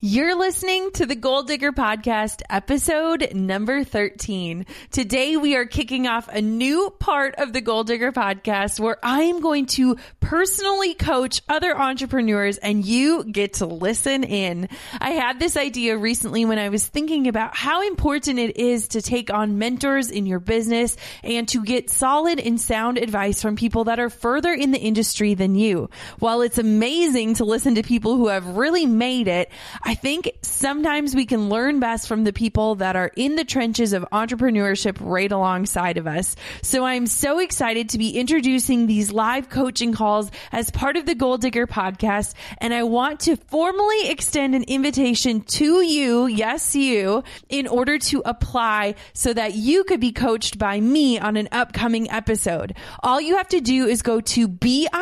You're listening to the Goal Digger Podcast, episode number 13. Today we are kicking off a new part of the Goal Digger Podcast where I am going to personally coach other entrepreneurs and you get to listen in. I had this idea recently when I was thinking about how important it is to take on mentors in your business and to get solid and sound advice from people that are further in the industry than you. While it's amazing to listen to people who have really made it, I think sometimes we can learn best from the people that are in the trenches of entrepreneurship right alongside of us. So I'm so excited to be introducing these live coaching calls as part of the Goal Digger podcast. And I want to formally extend an invitation to you, yes, you, in order to apply so that you could be coached by me on an upcoming episode. All you have to do is go to bit.ly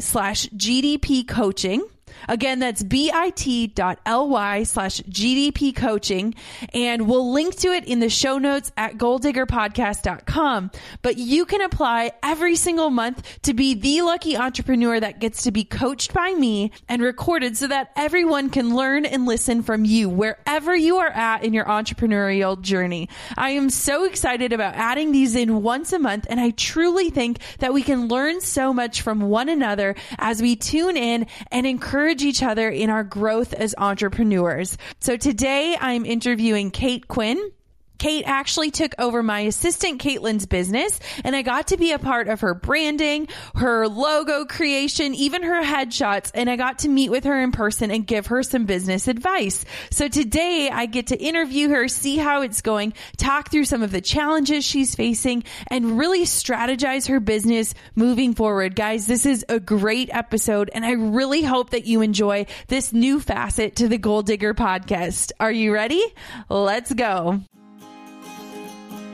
slash GDP coaching. Again, that's bit.ly slash GDP coaching. And we'll link to it in the show notes at goaldiggerpodcast.com. But you can apply every single month to be the lucky entrepreneur that gets to be coached by me and recorded so that everyone can learn and listen from you wherever you are at in your entrepreneurial journey. I am so excited about adding these in once a month. And I truly think that we can learn so much from one another as we tune in and encourage each other in our growth as entrepreneurs. So today I'm interviewing Kate Quin. Kate actually took over my assistant Caitlin's business and I got to be a part of her branding, her logo creation, even her headshots. And I got to meet with her in person and give her some business advice. So today I get to interview her, see how it's going, talk through some of the challenges she's facing and really strategize her business moving forward. Guys, this is a great episode and I really hope that you enjoy this new facet to the Goal Digger podcast. Are you ready? Let's go.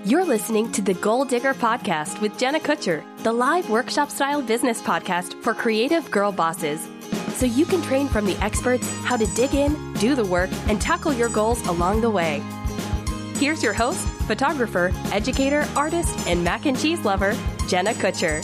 You're listening to the Goal Digger Podcast with Jenna Kutcher, the live workshop style business podcast for creative girl bosses. So you can train from the experts how to dig in, do the work, and tackle your goals along the way. Here's your host, photographer, educator, artist, and mac and cheese lover, Jenna Kutcher.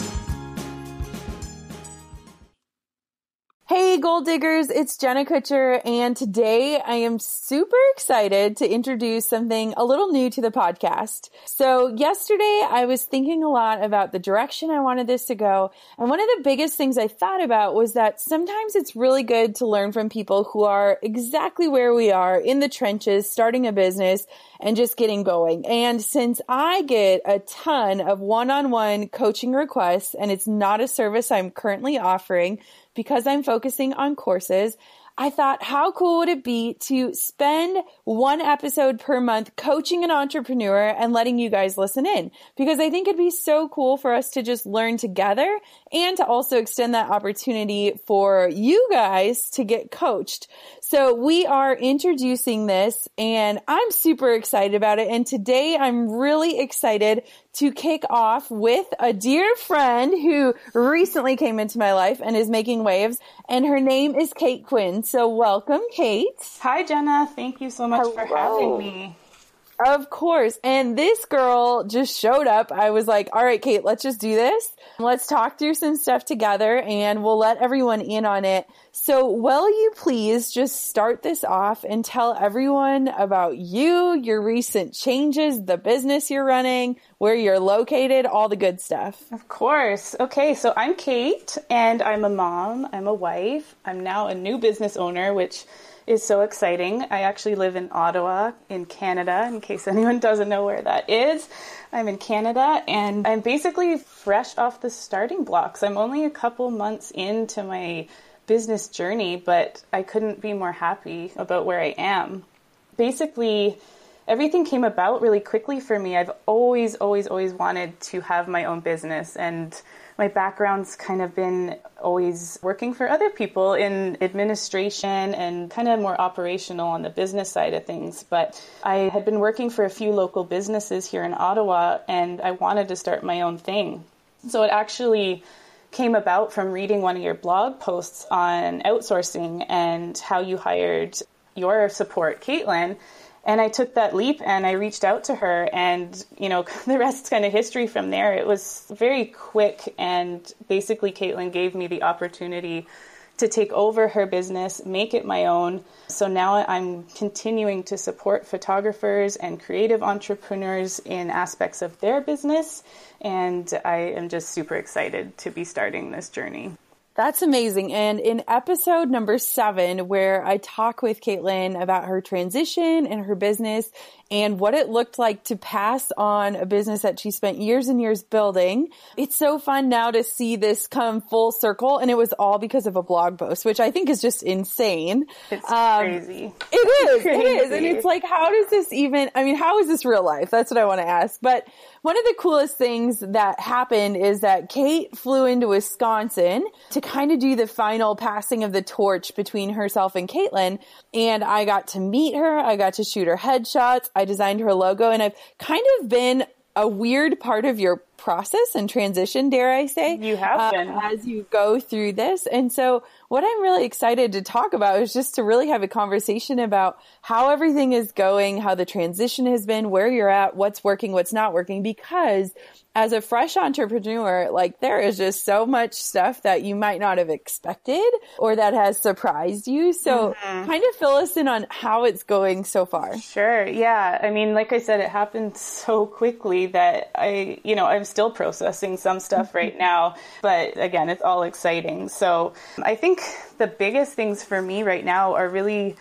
Hey, goal diggers, it's Jenna Kutcher, and today I am super excited to introduce something a little new to the podcast. So, yesterday I was thinking a lot about the direction I wanted this to go, and one of the biggest things I thought about was that sometimes it's really good to learn from people who are exactly where we are in the trenches, starting a business and just getting going. And since I get a ton of one on one coaching requests, and it's not a service I'm currently offering, because I'm focusing on courses, I thought, how cool would it be to spend one episode per month coaching an entrepreneur and letting you guys listen in? Because I think it'd be so cool for us to just learn together and to also extend that opportunity for you guys to get coached. So we are introducing this and I'm super excited about it. And today I'm really excited to kick off with a dear friend who recently came into my life and is making waves. And her name is Kate Quin. So welcome, Kate. Hi, Jenna. Thank you so much Hello. for having me. Of course. And this girl just showed up. I was like, all right, Kate, let's just do this. Let's talk through some stuff together and we'll let everyone in on it. So, will you please just start this off and tell everyone about you, your recent changes, the business you're running, where you're located, all the good stuff? Of course. Okay, so I'm Kate and I'm a mom, I'm a wife, I'm now a new business owner, which is so exciting. I actually live in Ottawa in Canada, in case anyone doesn't know where that is. I'm in Canada and I'm basically fresh off the starting blocks. I'm only a couple months into my business journey, but I couldn't be more happy about where I am. Basically, everything came about really quickly for me. I've always, always, always wanted to have my own business and my background's kind of been always working for other people in administration and kind of more operational on the business side of things. But I had been working for a few local businesses here in Ottawa and I wanted to start my own thing. So it actually came about from reading one of your blog posts on outsourcing and how you hired your support, Caitlin. And I took that leap and I reached out to her, and you know, the rest's kind of history from there. It was very quick, and basically, Caitlin gave me the opportunity to take over her business, make it my own. So now I'm continuing to support photographers and creative entrepreneurs in aspects of their business, and I am just super excited to be starting this journey. That's amazing. And in episode number seven, where I talk with Caitlin about her transition and her business and what it looked like to pass on a business that she spent years and years building, it's so fun now to see this come full circle. And it was all because of a blog post, which I think is just insane. It's um, crazy. It is. Crazy. It is. And it's like, how does this even, I mean, how is this real life? That's what I want to ask. But one of the coolest things that happened is that Kate flew into Wisconsin to kind of do the final passing of the torch between herself and Caitlin. And I got to meet her. I got to shoot her headshots. I designed her logo and I've kind of been a weird part of your process and transition, dare I say. You have uh, been. As you go through this. And so what I'm really excited to talk about is just to really have a conversation about how everything is going, how the transition has been, where you're at, what's working, what's not working, because as a fresh entrepreneur, like there is just so much stuff that you might not have expected or that has surprised you. So mm-hmm. kind of fill us in on how it's going so far. Sure. Yeah. I mean, like I said, it happened so quickly that I, you know, I'm still processing some stuff right mm-hmm. now, but again, it's all exciting. So I think the biggest things for me right now are really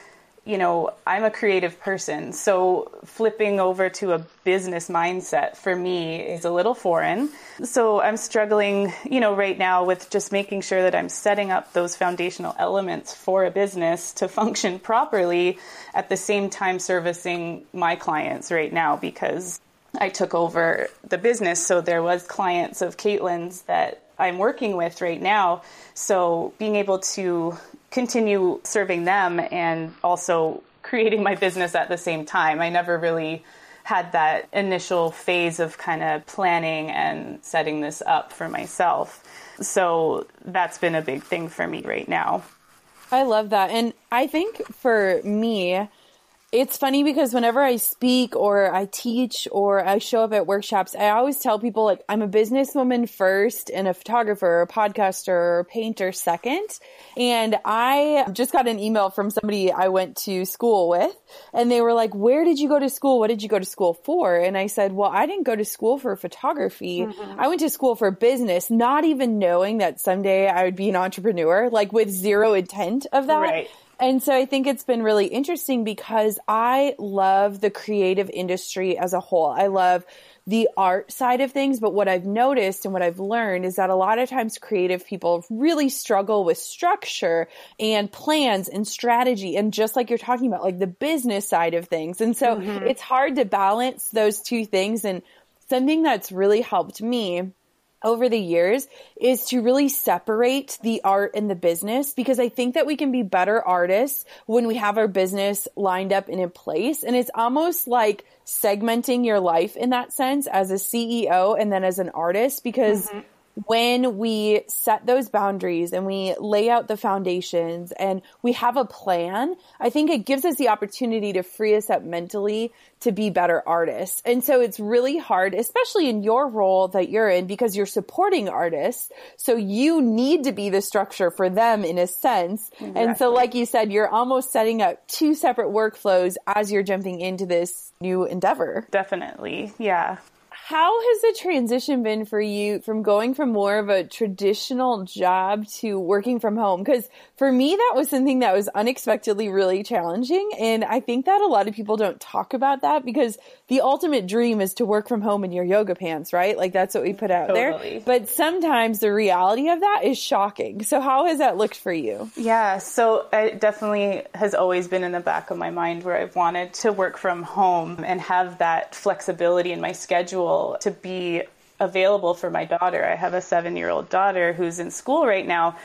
you know, I'm a creative person, so flipping over to a business mindset for me is a little foreign. So I'm struggling, you know, right now with just making sure that I'm setting up those foundational elements for a business to function properly at the same time servicing my clients right now because I took over the business. So there was clients of Caitlin's that I'm working with right now. So being able to continue serving them and also creating my business at the same time. I never really had that initial phase of kind of planning and setting this up for myself. So that's been a big thing for me right now. I love that. And I think for me, it's funny because whenever I speak or I teach or I show up at workshops, I always tell people like I'm a businesswoman first and a photographer, a podcaster, or a painter second. And I just got an email from somebody I went to school with and they were like, where did you go to school? What did you go to school for? And I said, well, I didn't go to school for photography. Mm-hmm. I went to school for business, not even knowing that someday I would be an entrepreneur, like with zero intent of that. Right. And so I think it's been really interesting because I love the creative industry as a whole. I love the art side of things, but what I've noticed and what I've learned is that a lot of times creative people really struggle with structure and plans and strategy and just like you're talking about, like the business side of things. And so mm-hmm. it's hard to balance those two things. And something that's really helped me over the years is to really separate the art and the business because I think that we can be better artists when we have our business lined up and in place. And it's almost like segmenting your life in that sense as a CEO and then as an artist because mm-hmm. When we set those boundaries and we lay out the foundations and we have a plan, I think it gives us the opportunity to free us up mentally to be better artists. And so it's really hard, especially in your role that you're in because you're supporting artists. So you need to be the structure for them in a sense. Exactly. And so like you said, you're almost setting up two separate workflows as you're jumping into this new endeavor. Definitely. Yeah. How has the transition been for you from going from more of a traditional job to working from home? Because for me, that was something that was unexpectedly really challenging. And I think that a lot of people don't talk about that because the ultimate dream is to work from home in your yoga pants, right? Like that's what we put out totally. there. But sometimes the reality of that is shocking. So how has that looked for you? Yeah. So it definitely has always been in the back of my mind where I've wanted to work from home and have that flexibility in my schedule to be available for my daughter. I have a seven year old daughter who's in school right now.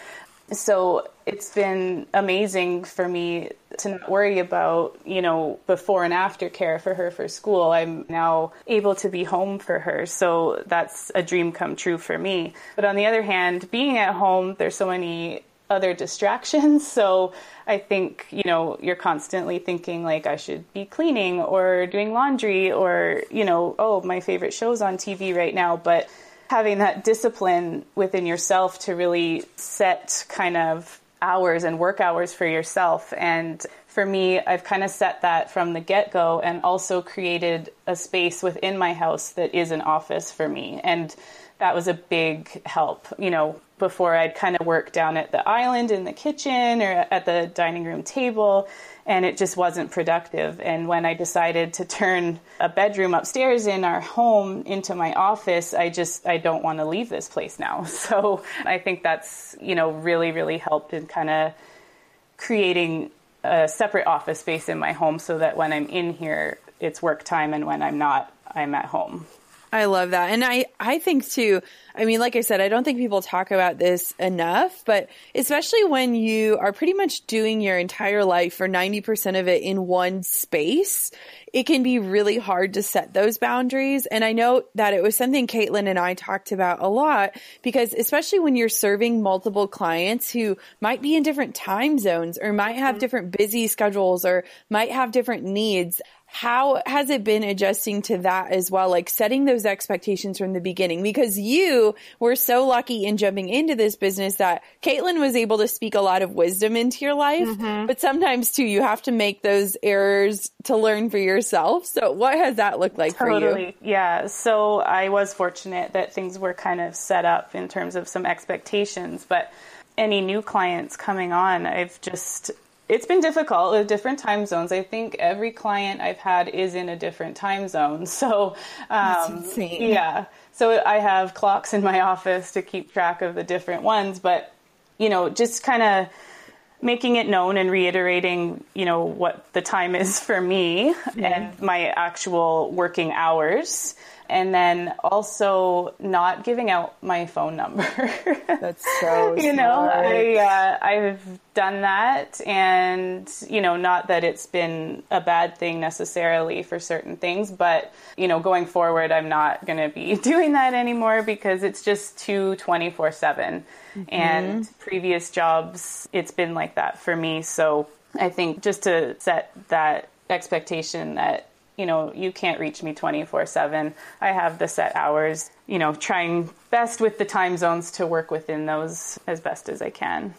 So it's been amazing for me to not worry about, you know, before and after care for her for school. I'm now able to be home for her. So that's a dream come true for me. But on the other hand, being at home, there's so many other distractions. So I think, you know, you're constantly thinking like I should be cleaning or doing laundry or, you know, oh, my favorite show's on TV right now. But having that discipline within yourself to really set kind of hours and work hours for yourself. And for me, I've kind of set that from the get go and also created a space within my house that is an office for me. And that was a big help. You know, before I'd kind of work down at the island in the kitchen or at the dining room table, and it just wasn't productive. And when I decided to turn a bedroom upstairs in our home into my office, I just I don't want to leave this place now. So I think that's you know really really helped in kind of creating a separate office space in my home so that when I'm in here, it's work time, and when I'm not, I'm at home. I love that. And I, I think too, I mean, like I said, I don't think people talk about this enough, but especially when you are pretty much doing your entire life for 90% of it in one space, it can be really hard to set those boundaries. And I know that it was something Caitlin and I talked about a lot because especially when you're serving multiple clients who might be in different time zones or might have mm-hmm. different busy schedules or might have different needs, how has it been adjusting to that as well? Like setting those expectations from the beginning because you were so lucky in jumping into this business that Caitlin was able to speak a lot of wisdom into your life. Mm-hmm. But sometimes too, you have to make those errors to learn for yourself. So what has that looked like totally. for you? Yeah. So I was fortunate that things were kind of set up in terms of some expectations, but any new clients coming on, I've just it's been difficult with different time zones. I think every client I've had is in a different time zone. So, um, yeah. So I have clocks in my office to keep track of the different ones, but you know, just kind of making it known and reiterating, you know, what the time is for me and my actual working hours and then also not giving out my phone number. That's so you know I uh, I've done that, and you know not that it's been a bad thing necessarily for certain things, but you know going forward I'm not going to be doing that anymore because it's just too twenty four seven. Mm-hmm. And previous jobs, it's been like that for me. So I think just to set that expectation that you know, you can't reach me 24 7. I have the set hours, you know, trying best with the time zones to work within those as best as I can.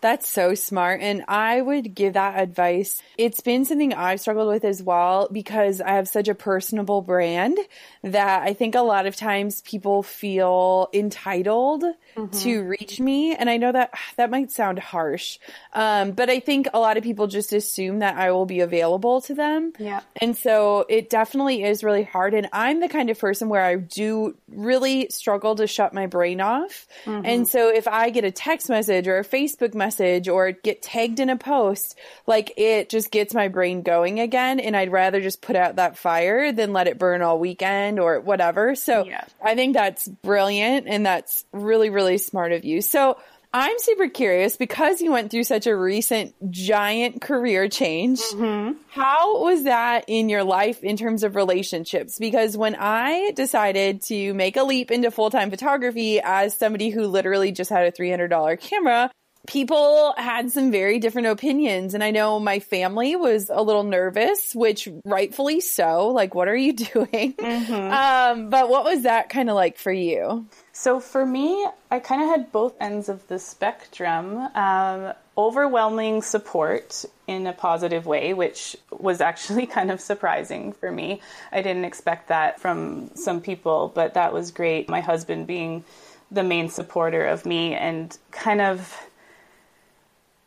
That's so smart. And I would give that advice. It's been something I've struggled with as well because I have such a personable brand that I think a lot of times people feel entitled mm-hmm. to reach me. And I know that that might sound harsh. Um, but I think a lot of people just assume that I will be available to them. Yeah. And so it definitely is really hard. And I'm the kind of person where I do really struggle to shut my brain off. Mm-hmm. And so if I get a text message or a Facebook message, message or get tagged in a post, like it just gets my brain going again. And I'd rather just put out that fire than let it burn all weekend or whatever. So yeah. I think that's brilliant and that's really, really smart of you. So I'm super curious because you went through such a recent giant career change. Mm-hmm. How was that in your life in terms of relationships? Because when I decided to make a leap into full time photography as somebody who literally just had a $300 camera, people had some very different opinions. And I know my family was a little nervous, which rightfully so. Like, what are you doing? Mm-hmm. Um, but what was that kind of like for you? So for me, I kind of had both ends of the spectrum. Um, overwhelming support in a positive way, which was actually kind of surprising for me. I didn't expect that from some people, but that was great. My husband being the main supporter of me and kind of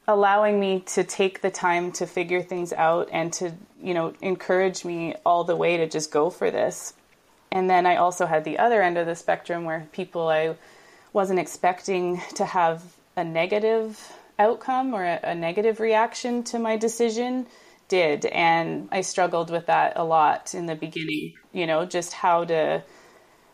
allowing me to take the time to figure things out and to, you know, encourage me all the way to just go for this. And then I also had the other end of the spectrum where people I wasn't expecting to have a negative outcome or a, a negative reaction to my decision did. And I struggled with that a lot in the beginning, you know, just how to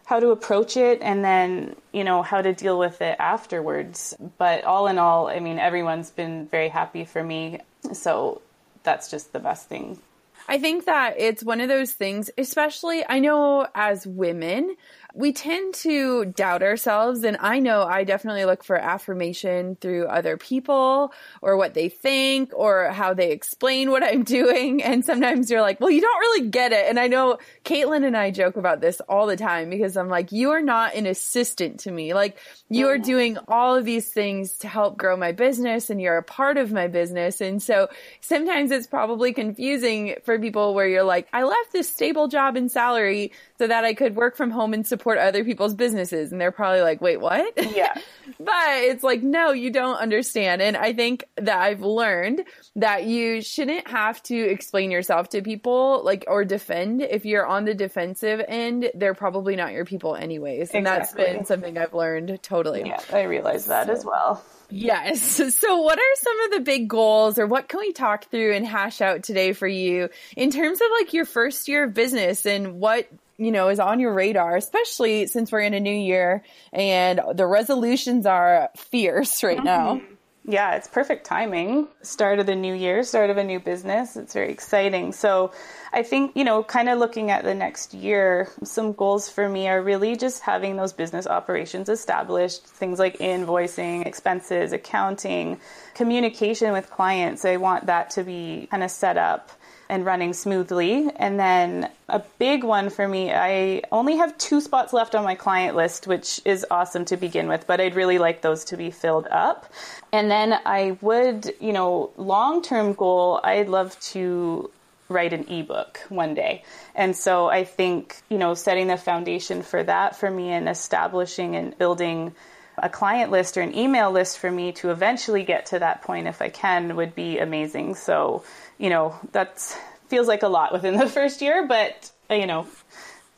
how to approach it and then you know how to deal with it afterwards. But all in all i mean everyone's been very happy for me. So that's just the best thing. I think that it's one of those things, especially I know as women, we tend to doubt ourselves. And I know I definitely look for affirmation through other people or what they think or how they explain what I'm doing. And sometimes you're like, well, you don't really get it. And I know Caitlin and I joke about this all the time because I'm like, you are not an assistant to me. Like you are oh, doing all of these things to help grow my business and you're a part of my business. And so sometimes it's probably confusing for people where you're like, I left this stable job and salary so that I could work from home and support other people's businesses. And they're probably like, wait, what? Yeah. but it's like, no, you don't understand. And I think that I've learned that you shouldn't have to explain yourself to people like or defend. If you're on the defensive end, they're probably not your people anyways. And exactly. that's been something I've learned totally. Yeah, I realize that so. as well. Yes. So, what are some of the big goals, or what can we talk through and hash out today for you in terms of like your first year of business and what you know, is on your radar, especially since we're in a new year and the resolutions are fierce right mm-hmm. now. Yeah, it's perfect timing. Start of the new year, start of a new business. It's very exciting. So I think, you know, kind of looking at the next year, some goals for me are really just having those business operations established, things like invoicing, expenses, accounting, communication with clients. I want that to be kind of set up and running smoothly. And then a big one for me, I only have two spots left on my client list, which is awesome to begin with, but I'd really like those to be filled up. And then I would, you know, long term goal, I'd love to write an ebook one day. And so I think, you know, setting the foundation for that for me and establishing and building a client list or an email list for me to eventually get to that point if I can would be amazing. So, you know, that feels like a lot within the first year, but, uh, you know.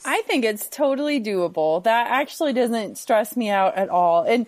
I think it's totally doable. That actually doesn't stress me out at all. And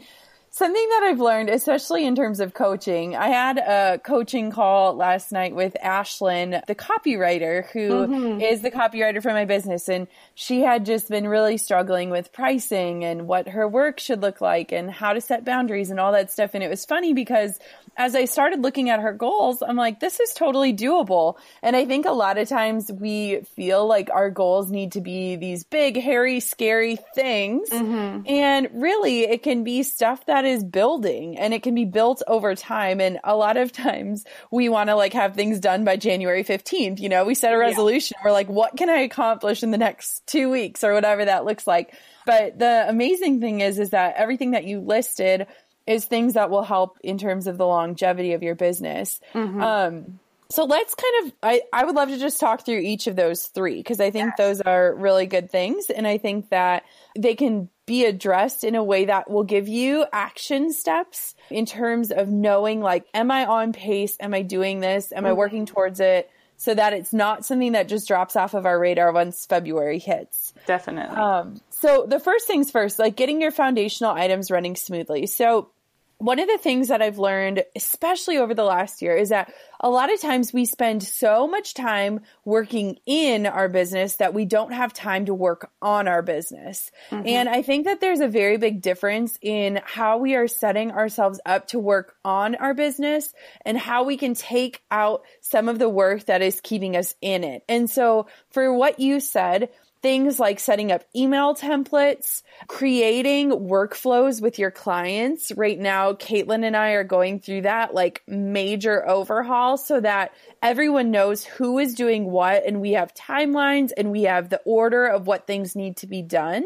Something that I've learned, especially in terms of coaching, I had a coaching call last night with Ashlyn, the copywriter, who mm-hmm. is the copywriter for my business. And she had just been really struggling with pricing and what her work should look like and how to set boundaries and all that stuff. And it was funny because as I started looking at her goals, I'm like, this is totally doable. And I think a lot of times we feel like our goals need to be these big, hairy, scary things. Mm-hmm. And really, it can be stuff that is building and it can be built over time. And a lot of times we want to like have things done by January 15th. You know, we set a resolution. Yeah. We're like, what can I accomplish in the next two weeks or whatever that looks like? But the amazing thing is, is that everything that you listed is things that will help in terms of the longevity of your business. Mm-hmm. Um, so let's kind of, I, I would love to just talk through each of those three because I think yes. those are really good things. And I think that they can be addressed in a way that will give you action steps in terms of knowing like, am I on pace? Am I doing this? Am mm-hmm. I working towards it? So that it's not something that just drops off of our radar once February hits. Definitely. Um, so the first things first, like getting your foundational items running smoothly. So one of the things that I've learned, especially over the last year, is that a lot of times we spend so much time working in our business that we don't have time to work on our business. Mm-hmm. And I think that there's a very big difference in how we are setting ourselves up to work on our business and how we can take out some of the work that is keeping us in it. And so for what you said, things like setting up email templates, creating workflows with your clients. Right now, Caitlin and I are going through that like major overhaul so that everyone knows who is doing what and we have timelines and we have the order of what things need to be done.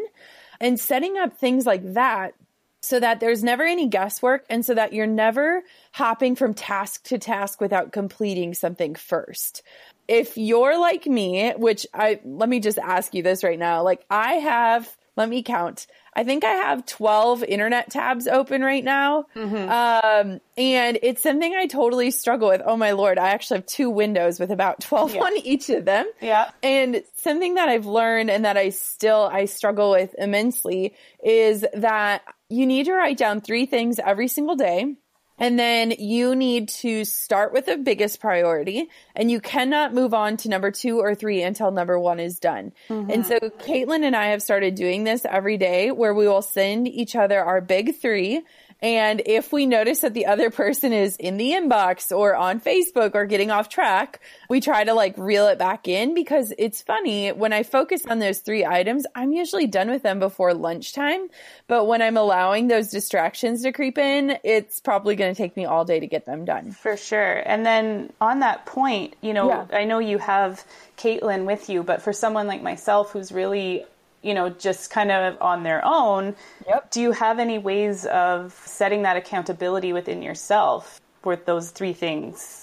And setting up things like that so that there's never any guesswork and so that you're never hopping from task to task without completing something first if you're like me, which I let me just ask you this right now. Like I have, let me count. I think I have 12 internet tabs open right now. Mm-hmm. Um, and it's something I totally struggle with. Oh my Lord. I actually have two windows with about 12 yeah. on each of them. Yeah. And something that I've learned and that I still, I struggle with immensely is that you need to write down three things every single day and then you need to start with the biggest priority and you cannot move on to number two or three until number one is done. Mm-hmm. And so Caitlin and I have started doing this every day where we will send each other our big three and if we notice that the other person is in the inbox or on Facebook or getting off track, we try to like reel it back in because it's funny when I focus on those three items, I'm usually done with them before lunchtime. But when I'm allowing those distractions to creep in, it's probably going to take me all day to get them done. For sure. And then on that point, you know, yeah. I know you have Caitlin with you, but for someone like myself who's really you know, just kind of on their own. Yep. Do you have any ways of setting that accountability within yourself with those three things?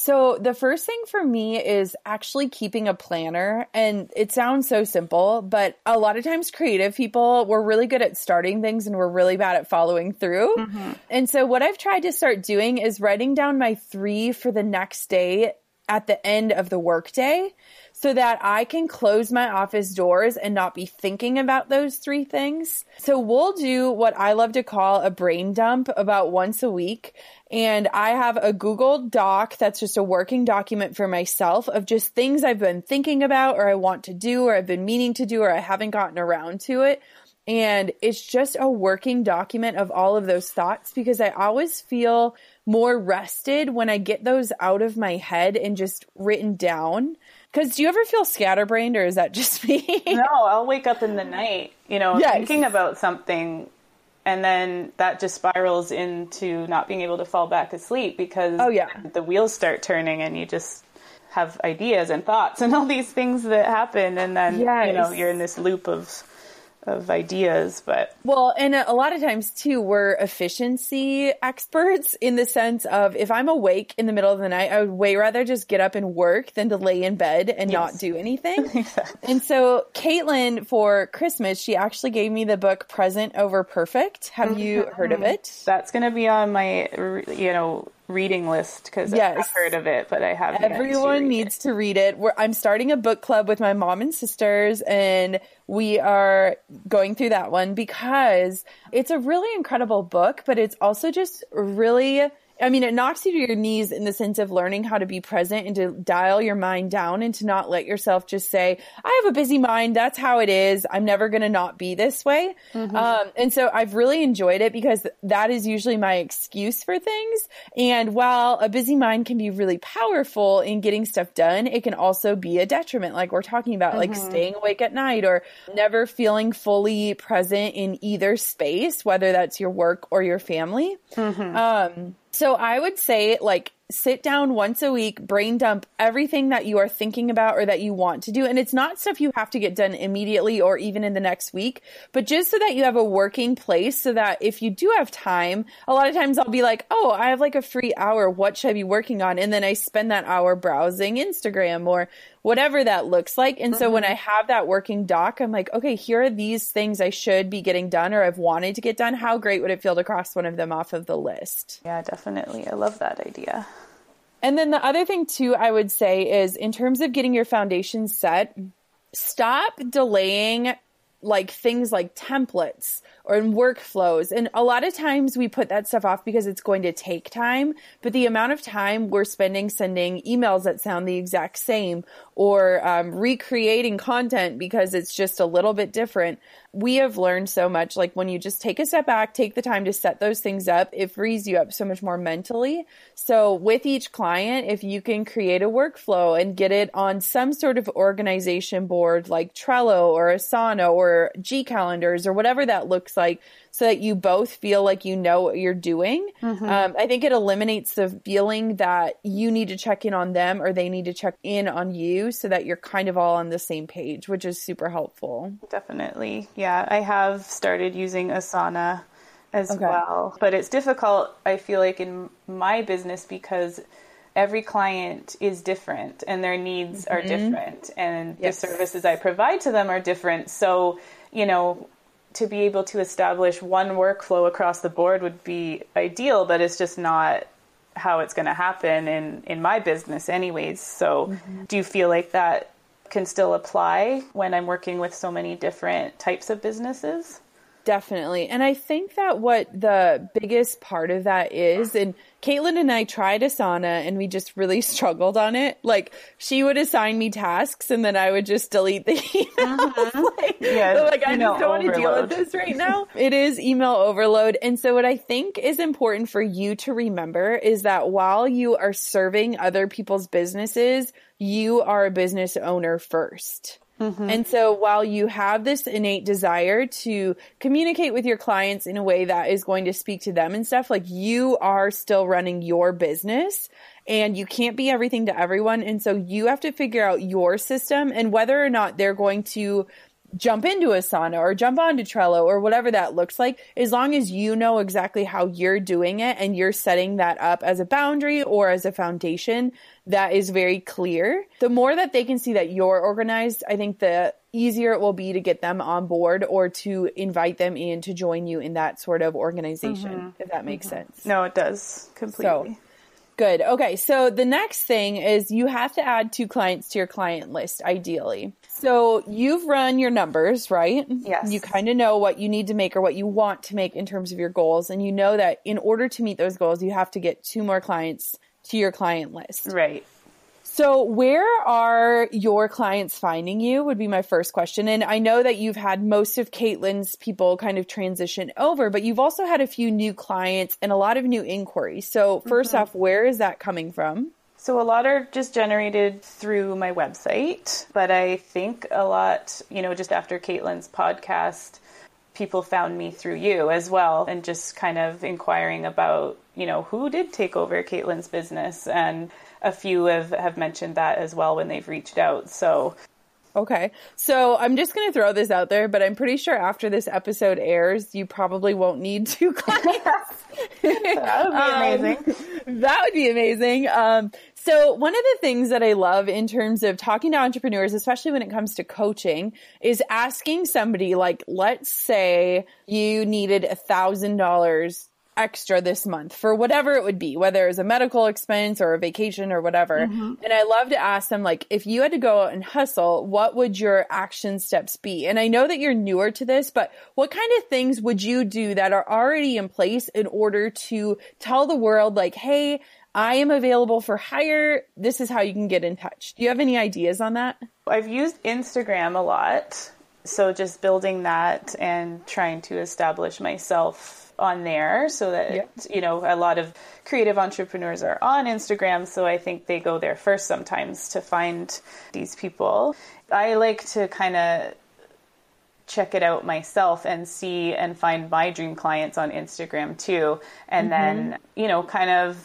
So, the first thing for me is actually keeping a planner. And it sounds so simple, but a lot of times creative people, we're really good at starting things and we're really bad at following through. Mm-hmm. And so, what I've tried to start doing is writing down my three for the next day at the end of the workday so that I can close my office doors and not be thinking about those three things. So we'll do what I love to call a brain dump about once a week. And I have a Google Doc that's just a working document for myself of just things I've been thinking about or I want to do or I've been meaning to do or I haven't gotten around to it. And it's just a working document of all of those thoughts because I always feel more rested when I get those out of my head and just written down. Because do you ever feel scatterbrained or is that just me? no, I'll wake up in the night, you know, yes. thinking about something and then that just spirals into not being able to fall back asleep because oh, yeah. the wheels start turning and you just have ideas and thoughts and all these things that happen and then yes. you know you're in this loop of of ideas but well and a lot of times too we're efficiency experts in the sense of if i'm awake in the middle of the night i would way rather just get up and work than to lay in bed and yes. not do anything exactly. and so caitlin for christmas she actually gave me the book present over perfect have mm-hmm. you heard of it that's going to be on my you know reading list because yes. I've heard of it, but I haven't. Everyone to needs it. to read it. We're, I'm starting a book club with my mom and sisters, and we are going through that one because it's a really incredible book, but it's also just really I mean, it knocks you to your knees in the sense of learning how to be present and to dial your mind down and to not let yourself just say, I have a busy mind. That's how it is. I'm never going to not be this way. Mm-hmm. Um, and so I've really enjoyed it because that is usually my excuse for things. And while a busy mind can be really powerful in getting stuff done, it can also be a detriment, like we're talking about, mm-hmm. like staying awake at night or never feeling fully present in either space, whether that's your work or your family. Mm-hmm. Um, so I would say like sit down once a week, brain dump everything that you are thinking about or that you want to do. And it's not stuff you have to get done immediately or even in the next week, but just so that you have a working place so that if you do have time, a lot of times I'll be like, oh, I have like a free hour. What should I be working on? And then I spend that hour browsing Instagram or whatever that looks like. And mm-hmm. so when mm-hmm. I have that working doc, I'm like, okay, here are these things I should be getting done or I've wanted to get done. How great would it feel to cross one of them off of the list? Yeah, definitely. I love that idea. And then the other thing too, I would say is in terms of getting your foundation set, stop delaying like things like templates or in workflows. And a lot of times we put that stuff off because it's going to take time, but the amount of time we're spending sending emails that sound the exact same or um, recreating content because it's just a little bit different. We have learned so much. Like when you just take a step back, take the time to set those things up, it frees you up so much more mentally. So with each client, if you can create a workflow and get it on some sort of organization board like Trello or Asana or G calendars or whatever that looks like, so that you both feel like you know what you're doing. Mm-hmm. Um, I think it eliminates the feeling that you need to check in on them or they need to check in on you so that you're kind of all on the same page, which is super helpful. Definitely. Yeah, I have started using Asana as okay. well, but it's difficult, I feel like, in my business because every client is different and their needs mm-hmm. are different and yes. the services I provide to them are different. So, you know, to be able to establish one workflow across the board would be ideal, but it's just not how it's going to happen in in my business anyways. So, mm-hmm. do you feel like that can still apply when I'm working with so many different types of businesses? Definitely. And I think that what the biggest part of that is, and Caitlin and I tried Asana and we just really struggled on it. Like she would assign me tasks and then I would just delete the email. Uh-huh. like, yeah, like I just don't want to deal with this right now. it is email overload. And so what I think is important for you to remember is that while you are serving other people's businesses, you are a business owner first. Mm-hmm. And so while you have this innate desire to communicate with your clients in a way that is going to speak to them and stuff, like you are still running your business and you can't be everything to everyone. And so you have to figure out your system and whether or not they're going to jump into Asana or jump onto Trello or whatever that looks like, as long as you know exactly how you're doing it and you're setting that up as a boundary or as a foundation that is very clear, the more that they can see that you're organized, I think the easier it will be to get them on board or to invite them in to join you in that sort of organization, mm-hmm. if that makes mm-hmm. sense. No, it does completely. So, Good. Okay. So the next thing is you have to add two clients to your client list, ideally. So you've run your numbers, right? Yes. You kind of know what you need to make or what you want to make in terms of your goals. And you know that in order to meet those goals, you have to get two more clients to your client list. Right. So, where are your clients finding you? Would be my first question. And I know that you've had most of Caitlin's people kind of transition over, but you've also had a few new clients and a lot of new inquiries. So, 1st mm-hmm. off, where is that coming from? So, a lot are just generated through my website, but I think a lot, you know, just after Caitlin's podcast, people found me through you as well and just kind of inquiring about, you know, who did take over Caitlin's business and a few have, have mentioned that as well when they've reached out. So Okay. So I'm just going to throw this out there, but I'm pretty sure after this episode airs, you probably won't need two clients. that would be um, amazing. Um, that would be amazing. Um, so one of the things that I love in terms of talking to entrepreneurs, especially when it comes to coaching, is asking somebody like, let's say you needed a thousand dollars extra this month for whatever it would be, whether it was a medical expense or a vacation or whatever. Mm-hmm. And I love to ask them, like, if you had to go out and hustle, what would your action steps be? And I know that you're newer to this, but what kind of things would you do that are already in place in order to tell the world, like, hey, I am available for hire. This is how you can get in touch. Do you have any ideas on that? I've used Instagram a lot. So just building that and trying to establish myself on there so that yeah. you know a lot of creative entrepreneurs are on Instagram so I think they go there first sometimes to find these people. I like to kind of check it out myself and see and find my dream clients on Instagram too and mm-hmm. then you know kind of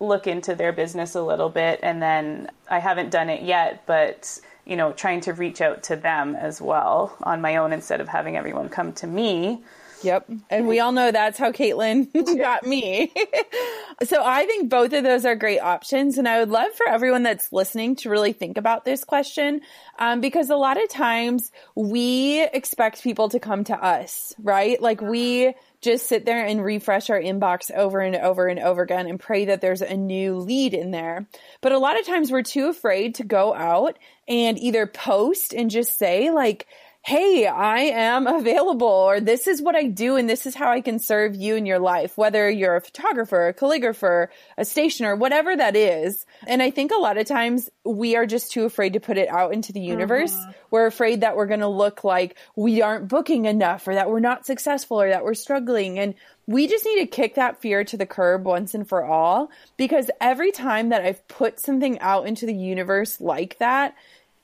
look into their business a little bit and then I haven't done it yet but you know trying to reach out to them as well on my own instead of having everyone come to me Yep. And we all know that's how Caitlin got me. so I think both of those are great options. And I would love for everyone that's listening to really think about this question. Um, because a lot of times we expect people to come to us, right? Like we just sit there and refresh our inbox over and over and over again and pray that there's a new lead in there. But a lot of times we're too afraid to go out and either post and just say like, hey, I am available, or this is what I do, and this is how I can serve you in your life, whether you're a photographer, a calligrapher, a stationer, whatever that is. And I think a lot of times we are just too afraid to put it out into the universe. Mm-hmm. We're afraid that we're going to look like we aren't booking enough, or that we're not successful, or that we're struggling. And we just need to kick that fear to the curb once and for all because every time that I've put something out into the universe like that,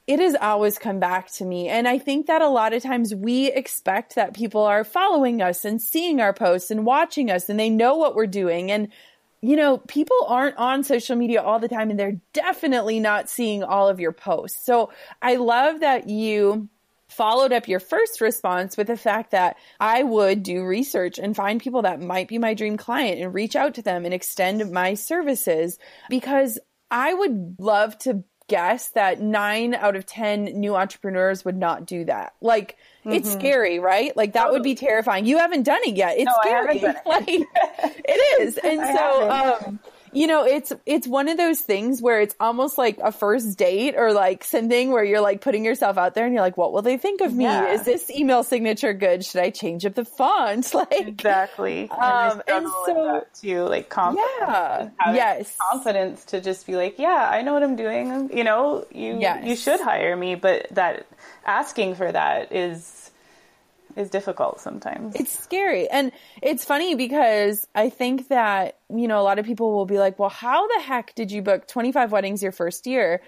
it has always come back to me. And I think that a lot of times we expect that people are following us and seeing our posts and watching us and they know what we're doing. And, you know, people aren't on social media all the time and they're definitely not seeing all of your posts. So I love that you followed up your first response with the fact that I would do research and find people that might be my dream client and reach out to them and extend my services because I would love to guess that nine out of 10 new entrepreneurs would not do that. Like, mm-hmm. it's scary, right? Like, that would be terrifying. You haven't done it yet. It's no, scary. It. like, it is. And I so, um, you know, it's, it's one of those things where it's almost like a first date or like something where you're like putting yourself out there and you're like, what will they think of me? Yeah. Is this email signature good? Should I change up the font? Like, exactly. Um, and, so, to like confidence. Yeah. Yes. Confidence to just be like, yeah, I know what I'm doing. You know, you, yes. you should hire me, but that asking for that is, is difficult sometimes. It's scary. And it's funny because I think that, you know, a lot of people will be like, well, how the heck did you book 25 weddings your first year?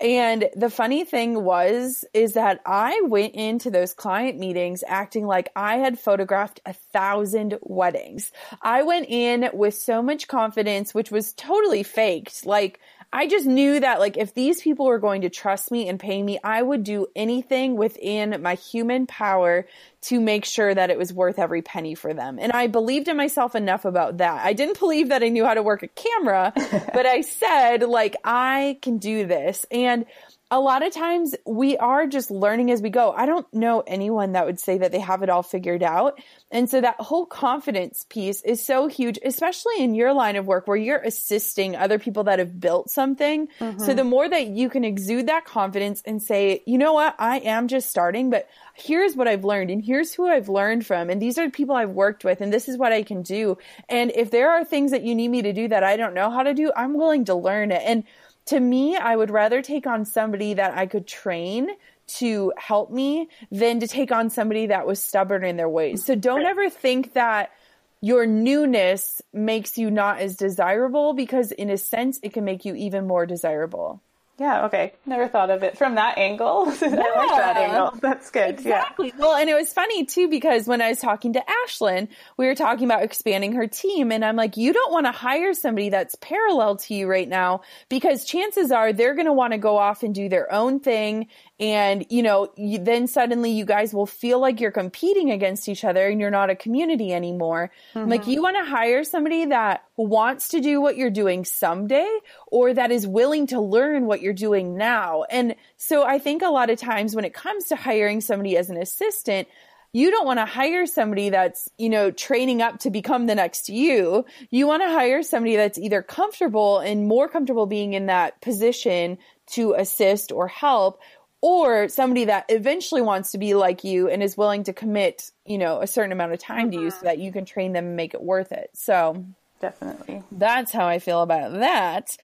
And the funny thing was, is that I went into those client meetings acting like I had photographed a thousand weddings. I went in with so much confidence, which was totally faked. Like I just knew that like if these people were going to trust me and pay me, I would do anything within my human power to make sure that it was worth every penny for them. And I believed in myself enough about that. I didn't believe that I knew how to work a camera, but I said like I can do this. And a lot of times we are just learning as we go. I don't know anyone that would say that they have it all figured out. And so that whole confidence piece is so huge, especially in your line of work where you're assisting other people that have built something. Mm-hmm. So the more that you can exude that confidence and say, you know what, I am just starting, but here's what I've learned and here's who I've learned from. And these are the people I've worked with and this is what I can do. And if there are things that you need me to do that I don't know how to do, I'm willing to learn it. And to me, I would rather take on somebody that I could train to help me than to take on somebody that was stubborn in their ways. So don't ever think that your newness makes you not as desirable because in a sense it can make you even more desirable. Yeah, okay. Never thought of it from that angle. Yeah. I like that angle. That's good. Exactly. Yeah. Well, and it was funny too because when I was talking to Ashlyn, we were talking about expanding her team and I'm like, you don't want to hire somebody that's parallel to you right now because chances are they're going to want to go off and do their own thing and you know you, then suddenly you guys will feel like you're competing against each other and you're not a community anymore mm-hmm. like you want to hire somebody that wants to do what you're doing someday or that is willing to learn what you're doing now and so i think a lot of times when it comes to hiring somebody as an assistant you don't want to hire somebody that's, you know, training up to become the next you. You want to hire somebody that's either comfortable and more comfortable being in that position to assist or help or somebody that eventually wants to be like you and is willing to commit, you know, a certain amount of time to you so mm-hmm. that you can train them and make it worth it. So, definitely. That's how I feel about that.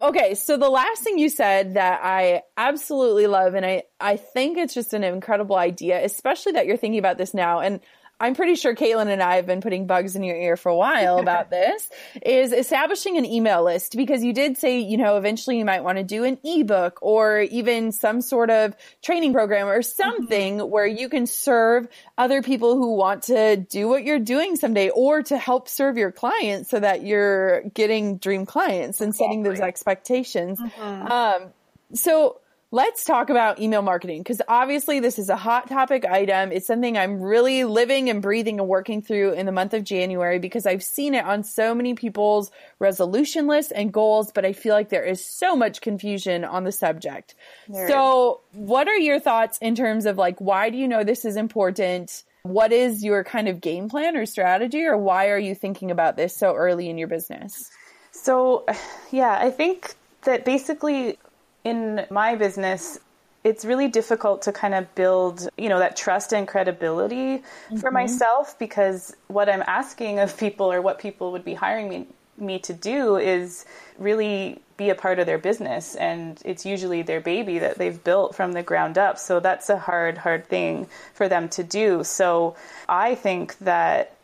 Okay, so the last thing you said that I absolutely love and I I think it's just an incredible idea, especially that you're thinking about this now and I'm pretty sure Caitlin and I have been putting bugs in your ear for a while about this, is establishing an email list because you did say, you know, eventually you might want to do an ebook or even some sort of training program or something mm-hmm. where you can serve other people who want to do what you're doing someday or to help serve your clients so that you're getting dream clients and setting those expectations. Mm-hmm. Um, so Let's talk about email marketing because obviously this is a hot topic item. It's something I'm really living and breathing and working through in the month of January because I've seen it on so many people's resolution lists and goals, but I feel like there is so much confusion on the subject. There so, is. what are your thoughts in terms of like why do you know this is important? What is your kind of game plan or strategy or why are you thinking about this so early in your business? So, yeah, I think that basically in my business, it's really difficult to kind of build, you know, that trust and credibility mm-hmm. for myself because what I'm asking of people or what people would be hiring me me to do is really be a part of their business and it's usually their baby that they've built from the ground up. So that's a hard hard thing for them to do. So I think that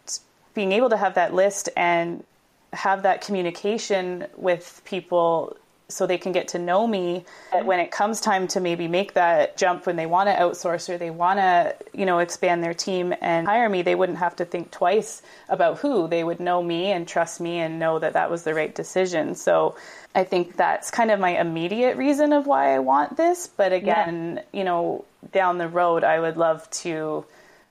being able to have that list and have that communication with people so they can get to know me. When it comes time to maybe make that jump when they want to outsource or they want to you know expand their team and hire me they wouldn't have to think twice about who. They would know me and trust me and know that that was the right decision. So i think that's kind of my immediate reason of why i want this. But again yeah. you know down the road i would love to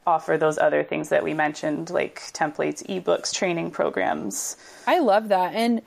offer those other things that we mentioned like templates ebooks training programs. I love that. And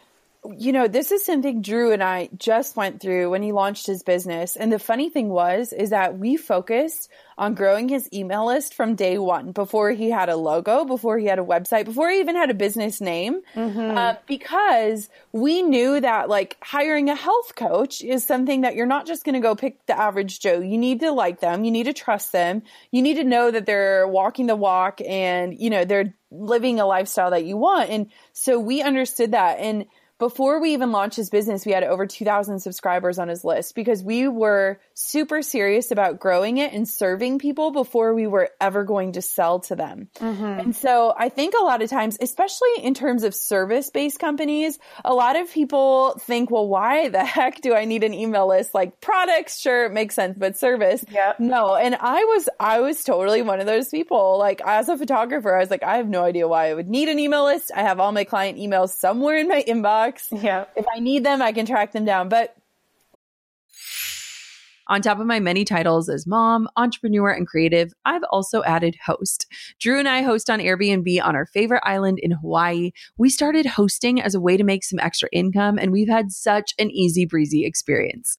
you know, this is something Drew and I just went through when he launched his business. And the funny thing was, is that we focused on growing his email list from day one before he had a logo, before he had a website, before he even had a business name. Mm-hmm. Uh, because we knew that like hiring a health coach is something that you're not just going to go pick the average Joe. You need to like them. You need to trust them. You need to know that they're walking the walk and, you know, they're living a lifestyle that you want. And so we understood that. And before we even launched his business, we had over 2,000 subscribers on his list because we were super serious about growing it and serving people before we were ever going to sell to them. Mm-hmm. And so I think a lot of times, especially in terms of service based companies, a lot of people think, well, why the heck do I need an email list? Like products, sure, it makes sense, but service, yep. no. And I was, I was totally one of those people. Like as a photographer, I was like, I have no idea why I would need an email list. I have all my client emails somewhere in my inbox box. Yeah. If I need them, I can track them down. But On top of my many titles as mom, entrepreneur, and creative, I've also added host. Drew and I host on Airbnb on our favorite island in Hawaii. We started hosting as a way to make some extra income, and we've had such an easy breezy experience.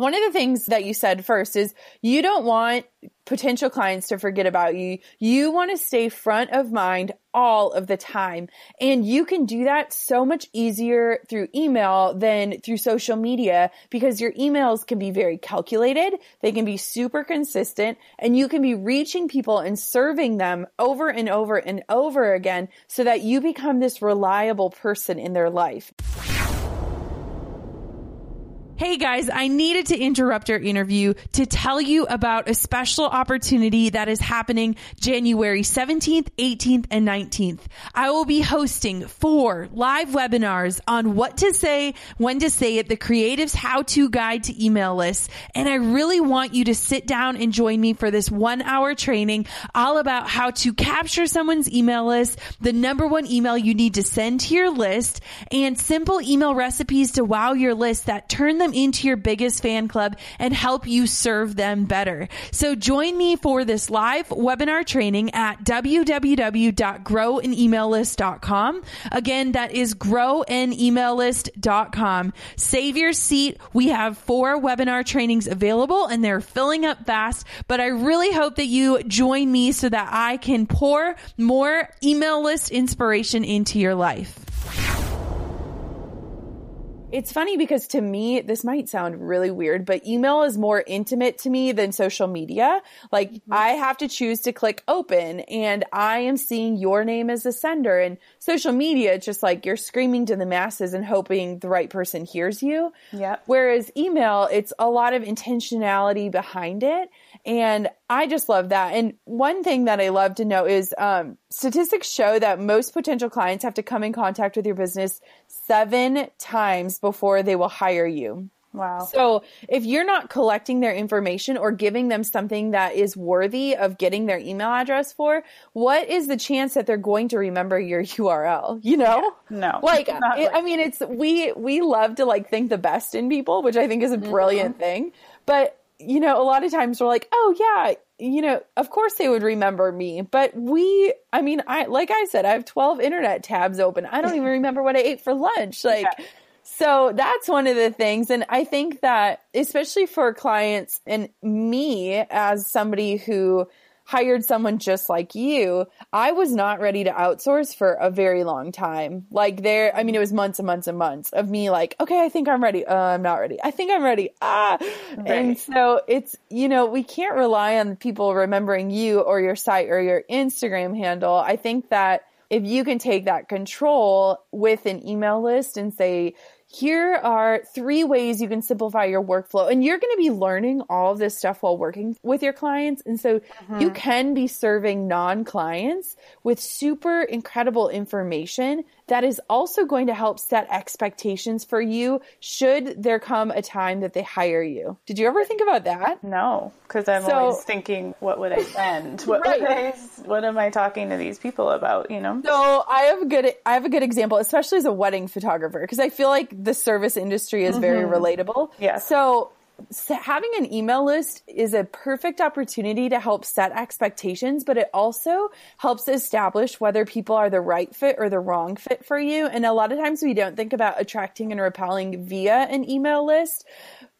One of the things that you said first is you don't want potential clients to forget about you. You want to stay front of mind all of the time. And you can do that so much easier through email than through social media because your emails can be very calculated. They can be super consistent and you can be reaching people and serving them over and over and over again so that you become this reliable person in their life. Hey guys, I needed to interrupt our interview to tell you about a special opportunity that is happening January 17th, 18th, and 19th. I will be hosting four live webinars on what to say, when to say it, the creative's how to guide to email lists. And I really want you to sit down and join me for this one hour training all about how to capture someone's email list, the number one email you need to send to your list, and simple email recipes to wow your list that turn them into your biggest fan club and help you serve them better. So join me for this live webinar training at www.growanaemaillist.com. Again, that is growanaemaillist.com. Save your seat. We have four webinar trainings available and they're filling up fast, but I really hope that you join me so that I can pour more email list inspiration into your life. It's funny because to me, this might sound really weird, but email is more intimate to me than social media. Like mm-hmm. I have to choose to click open and I am seeing your name as a sender and social media, it's just like you're screaming to the masses and hoping the right person hears you. Yeah. Whereas email, it's a lot of intentionality behind it. And I just love that. And one thing that I love to know is um, statistics show that most potential clients have to come in contact with your business seven times before they will hire you. Wow. So if you're not collecting their information or giving them something that is worthy of getting their email address for, what is the chance that they're going to remember your URL? You know? Yeah, no. Like, it, I mean, it's, we, we love to like think the best in people, which I think is a brilliant mm-hmm. thing. But, you know, a lot of times we're like, oh yeah, you know, of course they would remember me, but we, I mean, I, like I said, I have 12 internet tabs open. I don't even remember what I ate for lunch. Like, yeah. so that's one of the things. And I think that especially for clients and me as somebody who hired someone just like you, I was not ready to outsource for a very long time. Like there, I mean, it was months and months and months of me like, okay, I think I'm ready. Uh, I'm not ready. I think I'm ready. Ah. Right. And so it's, you know, we can't rely on people remembering you or your site or your Instagram handle. I think that if you can take that control with an email list and say, here are three ways you can simplify your workflow. And you're going to be learning all of this stuff while working with your clients. And so mm-hmm. you can be serving non clients with super incredible information that is also going to help set expectations for you should there come a time that they hire you. Did you ever think about that? No, because I'm so, always thinking, what would I send? What, right. I, what am I talking to these people about? You know. So I have a good I have a good example, especially as a wedding photographer, because I feel like the service industry is mm-hmm. very relatable. Yeah. So having an email list is a perfect opportunity to help set expectations, but it also helps establish whether people are the right fit or the wrong fit for you. And a lot of times we don't think about attracting and repelling via an email list.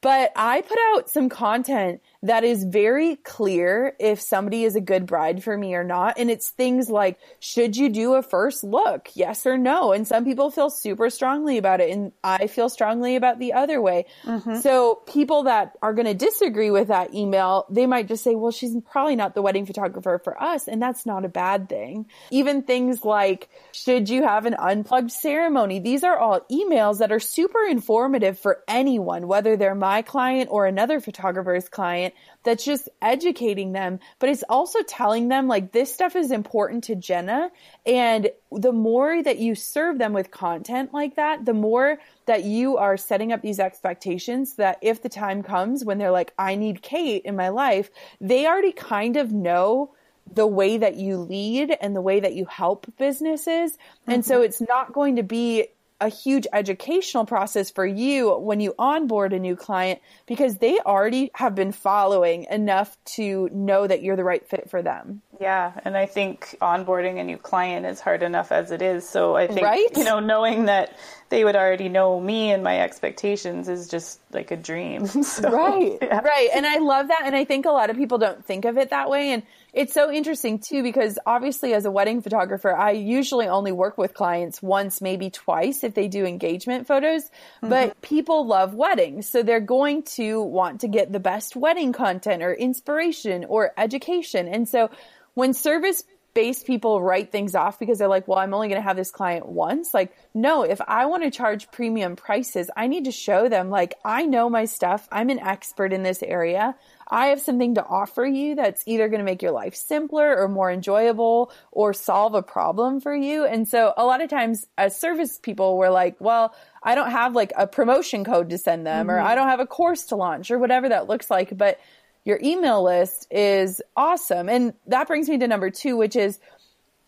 But I put out some content that is very clear if somebody is a good bride for me or not. And it's things like, should you do a first look? Yes or no? And some people feel super strongly about it. And I feel strongly about the other way. Mm-hmm. So people that are going to disagree with that email, they might just say, well, she's probably not the wedding photographer for us. And that's not a bad thing. Even things like, should you have an unplugged ceremony? These are all emails that are super informative for anyone, whether they're my client or another photographer's client that's just educating them, but it's also telling them like this stuff is important to Jenna. And the more that you serve them with content like that, the more that you are setting up these expectations that if the time comes when they're like, I need Kate in my life, they already kind of know the way that you lead and the way that you help businesses. Mm-hmm. And so mm-hmm. it's not going to be a huge educational process for you when you onboard a new client because they already have been following enough to know that you're the right fit for them. Yeah, and I think onboarding a new client is hard enough as it is. So I think right? you know knowing that they would already know me and my expectations is just like a dream. So, right. Yeah. Right. And I love that and I think a lot of people don't think of it that way and it's so interesting too because obviously as a wedding photographer, I usually only work with clients once, maybe twice if they do engagement photos, mm-hmm. but people love weddings. So they're going to want to get the best wedding content or inspiration or education. And so when service based people write things off because they're like, well, I'm only going to have this client once. Like, no, if I want to charge premium prices, I need to show them like, I know my stuff. I'm an expert in this area. I have something to offer you that's either going to make your life simpler or more enjoyable or solve a problem for you. And so a lot of times as service people, we're like, well, I don't have like a promotion code to send them mm-hmm. or I don't have a course to launch or whatever that looks like. But your email list is awesome. And that brings me to number two, which is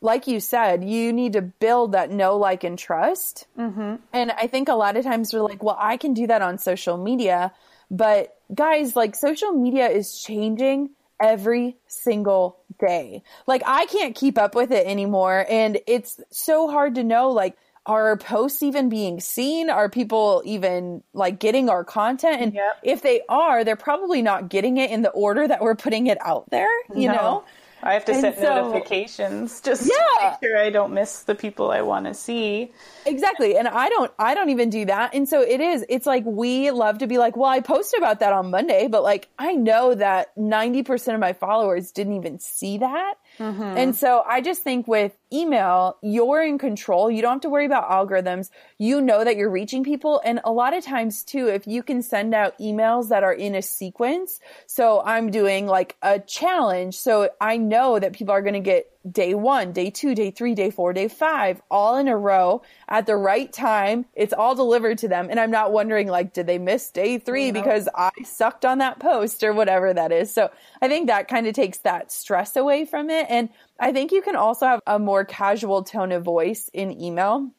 like you said, you need to build that know, like, and trust. Mm-hmm. And I think a lot of times we're like, well, I can do that on social media. But guys, like, social media is changing every single day. Like, I can't keep up with it anymore. And it's so hard to know, like, are posts even being seen? Are people even like getting our content? And yep. if they are, they're probably not getting it in the order that we're putting it out there, you no. know? I have to and set so, notifications just yeah. to make sure I don't miss the people I want to see. Exactly. And I don't I don't even do that. And so it is it's like we love to be like, "Well, I posted about that on Monday, but like I know that 90% of my followers didn't even see that." Mm-hmm. And so I just think with email, you're in control. You don't have to worry about algorithms. You know that you're reaching people. And a lot of times too, if you can send out emails that are in a sequence. So I'm doing like a challenge. So I know that people are going to get day one, day two, day three, day four, day five, all in a row at the right time. It's all delivered to them. And I'm not wondering like, did they miss day three no. because I sucked on that post or whatever that is. So I think that kind of takes that stress away from it. And I think you can also have a more casual tone of voice in email.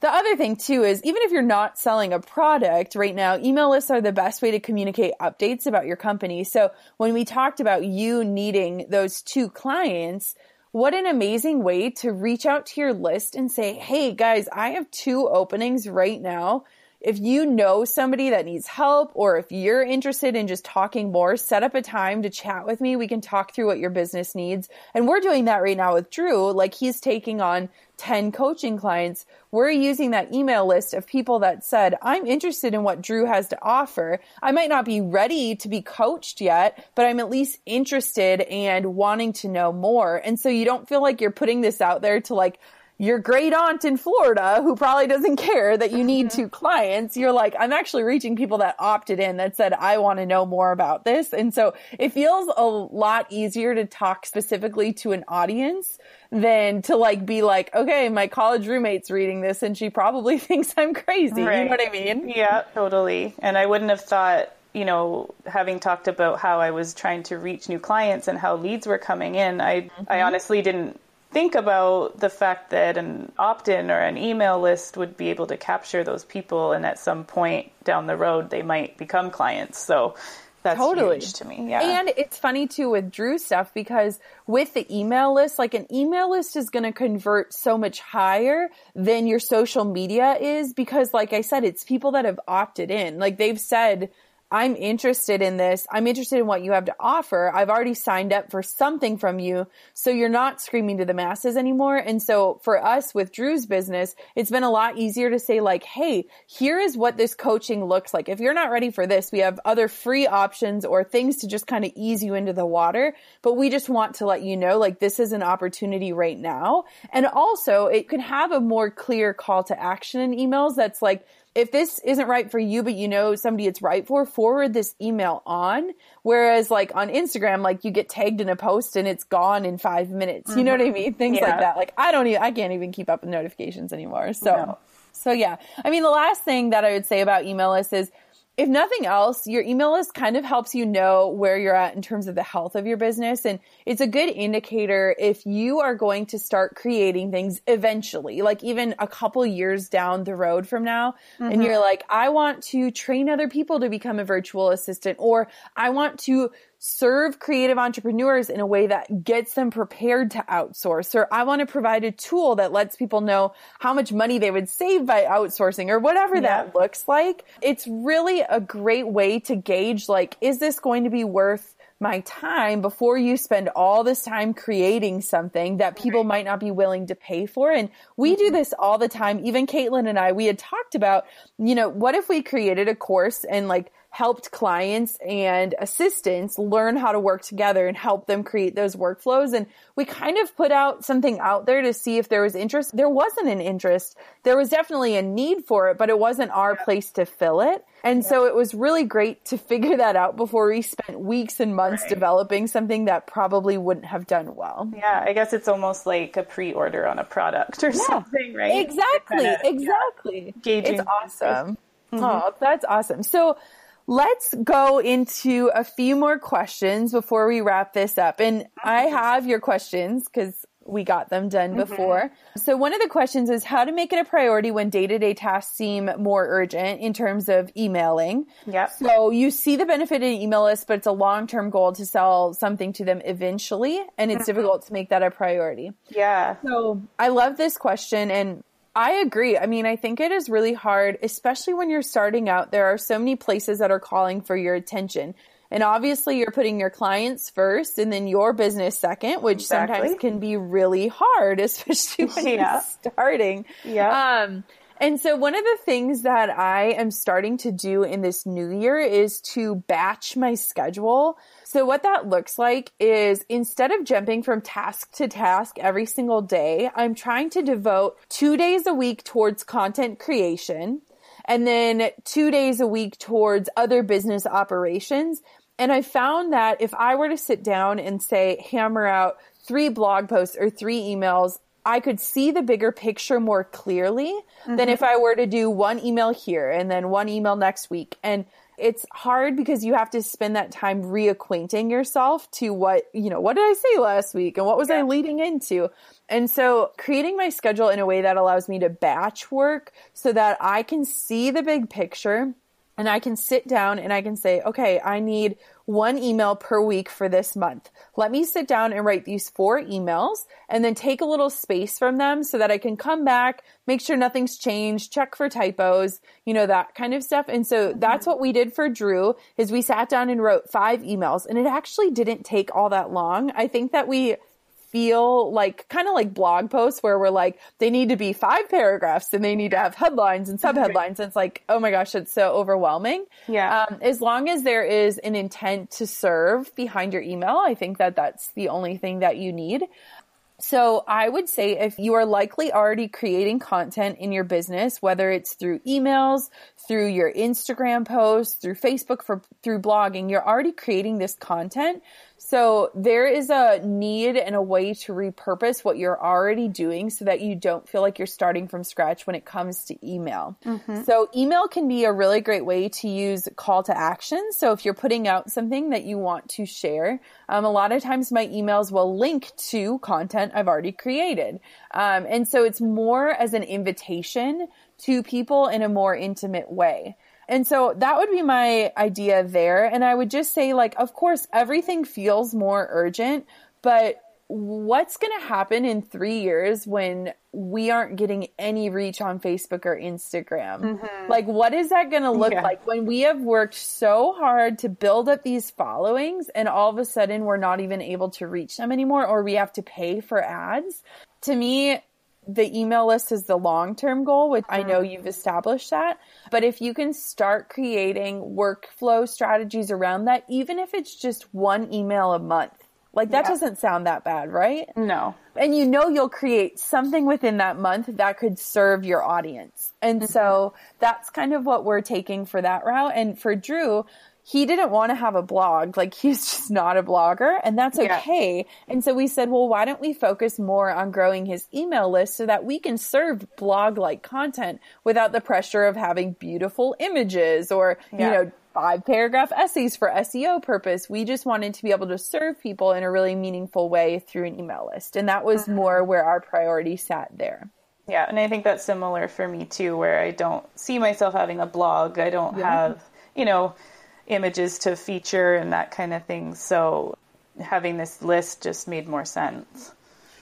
The other thing too is even if you're not selling a product right now, email lists are the best way to communicate updates about your company. So when we talked about you needing those two clients, what an amazing way to reach out to your list and say, Hey guys, I have two openings right now. If you know somebody that needs help or if you're interested in just talking more, set up a time to chat with me. We can talk through what your business needs. And we're doing that right now with Drew. Like he's taking on 10 coaching clients, we're using that email list of people that said, I'm interested in what Drew has to offer. I might not be ready to be coached yet, but I'm at least interested and wanting to know more. And so you don't feel like you're putting this out there to like your great aunt in Florida who probably doesn't care that you need two clients. You're like, I'm actually reaching people that opted in that said, I want to know more about this. And so it feels a lot easier to talk specifically to an audience than to like be like, okay, my college roommate's reading this and she probably thinks I'm crazy. Right. You know what I mean? Yeah, totally. And I wouldn't have thought you know, having talked about how I was trying to reach new clients and how leads were coming in, I mm-hmm. I honestly didn't think about the fact that an opt-in or an email list would be able to capture those people and at some point down the road they might become clients. So that's totally. huge to me yeah. And it's funny too with drew stuff because with the email list like an email list is going to convert so much higher than your social media is because like i said it's people that have opted in. Like they've said I'm interested in this. I'm interested in what you have to offer. I've already signed up for something from you. So you're not screaming to the masses anymore. And so for us with Drew's business, it's been a lot easier to say like, Hey, here is what this coaching looks like. If you're not ready for this, we have other free options or things to just kind of ease you into the water. But we just want to let you know, like, this is an opportunity right now. And also it can have a more clear call to action in emails that's like, if this isn't right for you, but you know somebody it's right for, forward this email on. Whereas like on Instagram, like you get tagged in a post and it's gone in five minutes. You know what I mm-hmm. mean? Things Yeah. like that. Like I don't even, I can't even keep up with notifications anymore. So, No. so yeah. I mean, the last thing that I would say about email lists is if nothing else, your email list kind of helps you know where you're at in terms of the health of your business. And it's a good indicator if you are going to start creating things eventually, like even a couple years down the road from now. And mm-hmm. you're like, I want to train other people to become a virtual assistant, or I want to serve creative entrepreneurs in a way that gets them prepared to outsource or I want to provide a tool that lets people know how much money they would save by outsourcing or whatever that looks like. It's really a great way to gauge like is this going to be worth my time before you spend all this time creating something that people might not be willing to pay for. And we do mm-hmm. this all the time. Even Caitlin and I, we had talked about, you know, what if we created a course and like helped clients and assistants learn how to work together and help them create those workflows. And we kind of put out something out there to see if there was interest. There wasn't an interest. There was definitely a need for it, but it wasn't our place to fill it. And so it was really great to figure that out before we spent weeks and months developing something that probably wouldn't have done well. Yeah, I guess it's almost like a pre-order on a product or something, right? Exactly. Kinda, yeah. exactly. Gauging It's awesome. Mm-hmm. Oh, that's awesome. So let's go into a few more questions before we wrap this up. And I have your questions because we got them done mm-hmm. before. So one of the questions is how to make it a priority when day-to-day tasks seem more urgent in terms of emailing. Yep. So you see the benefit in email list, but it's a long-term goal to sell something to them eventually. And it's mm-hmm. difficult to make that a priority. Yeah. So I love this question and I agree. I mean, I think it is really hard, especially when you're starting out. There are so many places that are calling for your attention. And obviously you're putting your clients first and then your business second, which Exactly. sometimes can be really hard, especially when Yeah. you're starting. Yeah. Um, and so one of the things that I am starting to do in this new year is to batch my schedule. So what that looks like is instead of jumping from task to task every single day, I'm trying to devote two days a week towards content creation and then two days a week towards other business operations. And I found that if I were to sit down and say, hammer out three blog posts or three emails, I could see the bigger picture more clearly than if mm-hmm. I were to do one email here and then one email next week. And it's hard because you have to spend that time reacquainting yourself to what, you know, what did I say last week and what was I leading into? And so creating my schedule in a way that allows me to batch work so that I can see the big picture and I can sit down and I can say, okay, I need one email per week for this month. Let me sit down and write these four emails and then take a little space from them so that I can come back, make sure nothing's changed, check for typos, you know, that kind of stuff. And so that's mm-hmm. what we did for Drew is we sat down and wrote five emails and it actually didn't take all that long. I think that we feel like kind of like blog posts where we're like they need to be five paragraphs and they need to have headlines and subheadlines and it's like oh my gosh it's so overwhelming Yeah. um, as long as there is an intent to serve behind your email i think that that's the only thing that you need so I would say if you are likely already creating content in your business, whether it's through emails, through your Instagram posts, through Facebook, for, through blogging, you're already creating this content. So there is a need and a way to repurpose what you're already doing so that you don't feel like you're starting from scratch when it comes to email. So email can be a really great way to use call to action. So if you're putting out something that you want to share, um, a lot of times my emails will link to content I've already created. Um, and so it's more as an invitation to people in a more intimate way. And so that would be my idea there. And I would just say, like, of course, everything feels more urgent, but what's going to happen in three years when we aren't getting any reach on Facebook or Instagram? Mm-hmm. Like, what is that going to look yeah. like when we have worked so hard to build up these followings and all of a sudden we're not even able to reach them anymore or we have to pay for ads? To me, the email list is the long term goal, which I know mm-hmm. you've established that. But if you can start creating workflow strategies around that, even if it's just one email a month, like that yeah. doesn't sound that bad, right? No. And you know you'll create something within that month that could serve your audience. And mm-hmm. so that's kind of what we're taking for that route. And for Drew, he didn't want to have a blog. Like he's just not a blogger and that's okay. Yeah. And so we said, well, why don't we focus more on growing his email list so that we can serve blog like content without the pressure of having beautiful images or, yeah. you know, five paragraph essays for SEO purpose. We just wanted to be able to serve people in a really meaningful way through an email list. And that was mm-hmm. more where our priority sat there. Yeah, and I think that's similar for me too, where I don't see myself having a blog. I don't yeah. have, you know, images to feature and that kind of thing. So having this list just made more sense.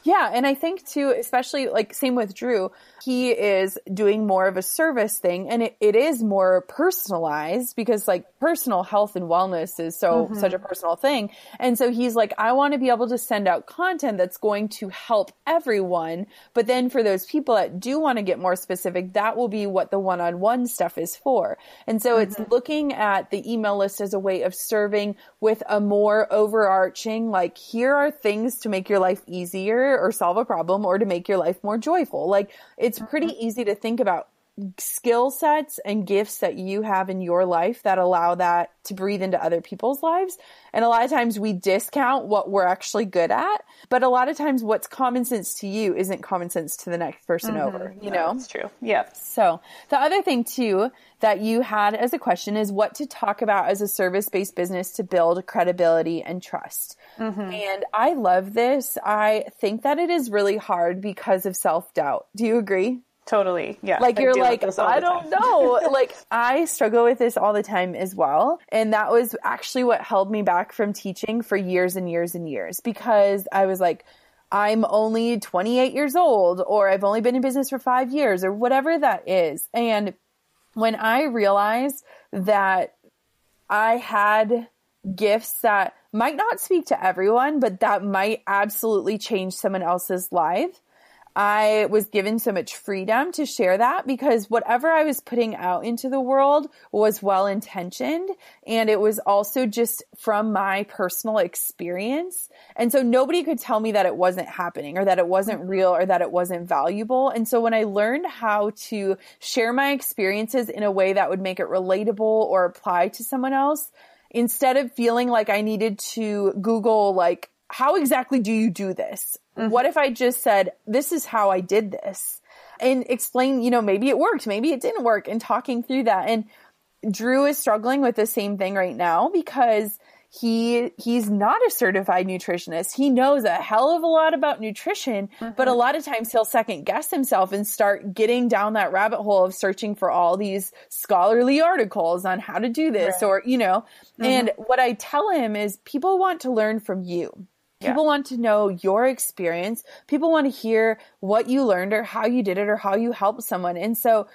Yeah, and I think too, especially like same with Drew, he is doing more of a service thing and it, it is more personalized because like personal health and wellness is so mm-hmm. such a personal thing. And so he's like, I want to be able to send out content that's going to help everyone. But then for those people that do want to get more specific, that will be what the one-on-one stuff is for. And so mm-hmm. it's looking at the email list as a way of serving with a more overarching, like, here are things to make your life easier or solve a problem or to make your life more joyful. Like it's pretty mm-hmm. easy to think about skill sets and gifts that you have in your life that allow that to breathe into other people's lives. And a lot of times we discount what we're actually good at, but a lot of times what's common sense to you isn't common sense to the next person mm-hmm. over, you know? That's true. Yeah. So the other thing too that you had as a question is what to talk about as a service based business to build credibility and trust. Mm-hmm. And I love this. I think that it is really hard because of self doubt. Do you agree? Totally. Yeah. Like you're like, I don't know. like I struggle with this all the time as well. And that was actually what held me back from teaching for years and years and years because I was like, I'm only 28 years old or I've only been in business for five years or whatever that is. And when I realized that I had gifts that might not speak to everyone, but that might absolutely change someone else's life, I was given so much freedom to share that because whatever I was putting out into the world was well intentioned and it was also just from my personal experience. And so nobody could tell me that it wasn't happening or that it wasn't mm-hmm. real or that it wasn't valuable. And so when I learned how to share my experiences in a way that would make it relatable or apply to someone else, instead of feeling like I needed to Google like how exactly do you do this? Mm-hmm. What if I just said, this is how I did this and explain, you know, maybe it worked, maybe it didn't work and talking through that. And Drew is struggling with the same thing right now because he he's not a certified nutritionist. He knows a hell of a lot about nutrition, mm-hmm. but a lot of times he'll second guess himself and start getting down that rabbit hole of searching for all these scholarly articles on how to do this right. or, you know. Mm-hmm. And what I tell him is people want to learn from you. People yeah. want to know your experience. People want to hear what you learned or how you did it or how you helped someone. And so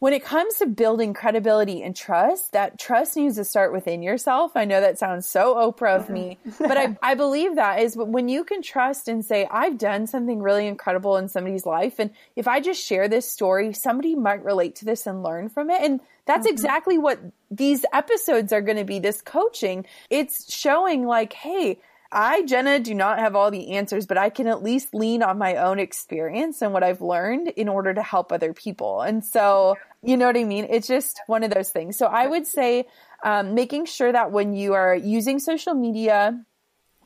when it comes to building credibility and trust, that trust needs to start within yourself. I know that sounds so Oprah of me, but I, I believe that is when you can trust and say, I've done something really incredible in somebody's life. And if I just share this story, somebody might relate to this and learn from it. And that's mm-hmm. exactly what these episodes are going to be. This coaching, it's showing like, Hey, I, Jenna, do not have all the answers, but I can at least lean on my own experience and what I've learned in order to help other people. And so, you know what I mean? It's just one of those things. So I would say, um, making sure that when you are using social media,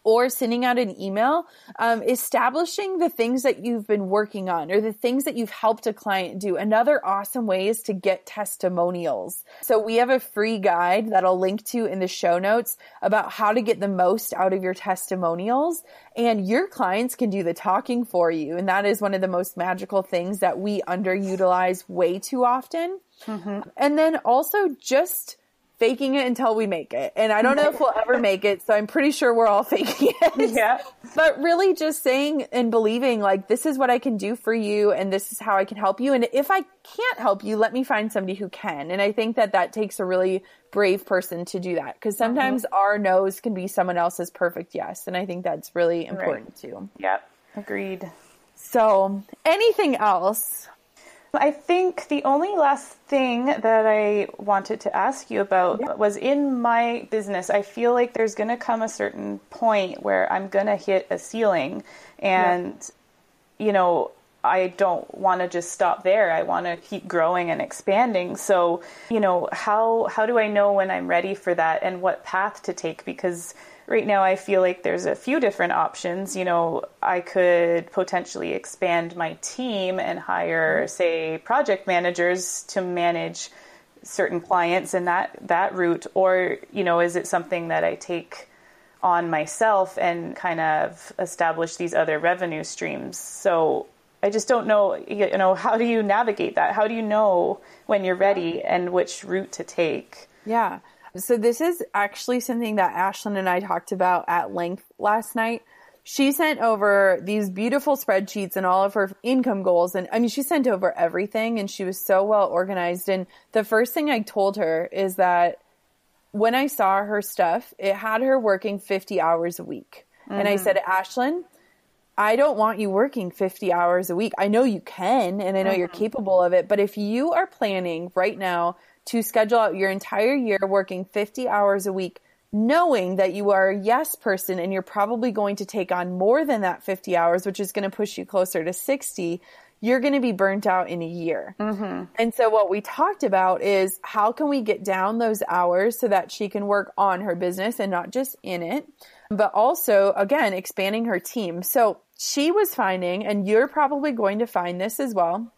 or sending out an email, um, establishing the things that you've been working on or the things that you've helped a client do. Another awesome way is to get testimonials. So we have a free guide that I'll link to in the show notes about how to get the most out of your testimonials and your clients can do the talking for you. And that is one of the most magical things that we underutilize way too often. Mm-hmm. And then also just faking it until we make it. And I don't know if we'll ever make it. So I'm pretty sure we're all faking it. Yeah. But really just saying and believing like, this is what I can do for you and this is how I can help you. And if I can't help you, let me find somebody who can. And I think that that takes a really brave person to do that because sometimes mm-hmm. our no's can be someone else's perfect yes. And I think that's really important right. too. Yep. Agreed. So anything else? I think the only last thing that I wanted to ask you about yeah. was in my business, I feel like there's going to come a certain point where I'm going to hit a ceiling and, yeah. you know, I don't want to just stop there. I want to keep growing and expanding. So, you know, how how do I know when I'm ready for that and what path to take because right now I feel like there's a few different options. You know, I could potentially expand my team and hire, say, project managers to manage certain clients and that that route. Or you know is it something that I take on myself and kind of establish these other revenue streams? So I just don't know you know how do you navigate that? How do you know when you're ready and which route to take? Yeah so this is actually something that Ashlyn and I talked about at length last night. She sent over these beautiful spreadsheets and all of her income goals. And I mean, she sent over everything and she was so well organized. And the first thing I told her is that when I saw her stuff, it had her working 50 hours a week. Mm-hmm. And I mm-hmm. said, Ashlyn, I don't want you working 50 hours a week. I know you can and I know mm-hmm. you're capable of it. But if you are planning right now to schedule out your entire year working 50 hours a week, knowing that you are a yes person and you're probably going to take on more than that 50 hours, which is going to push you closer to 60, you're going to be burnt out in a year. Mm-hmm. And so what we talked about is how can we get down those hours so that she can work on her business and not just in it, but also again, expanding her team. So she was finding, and you're probably going to find this as well,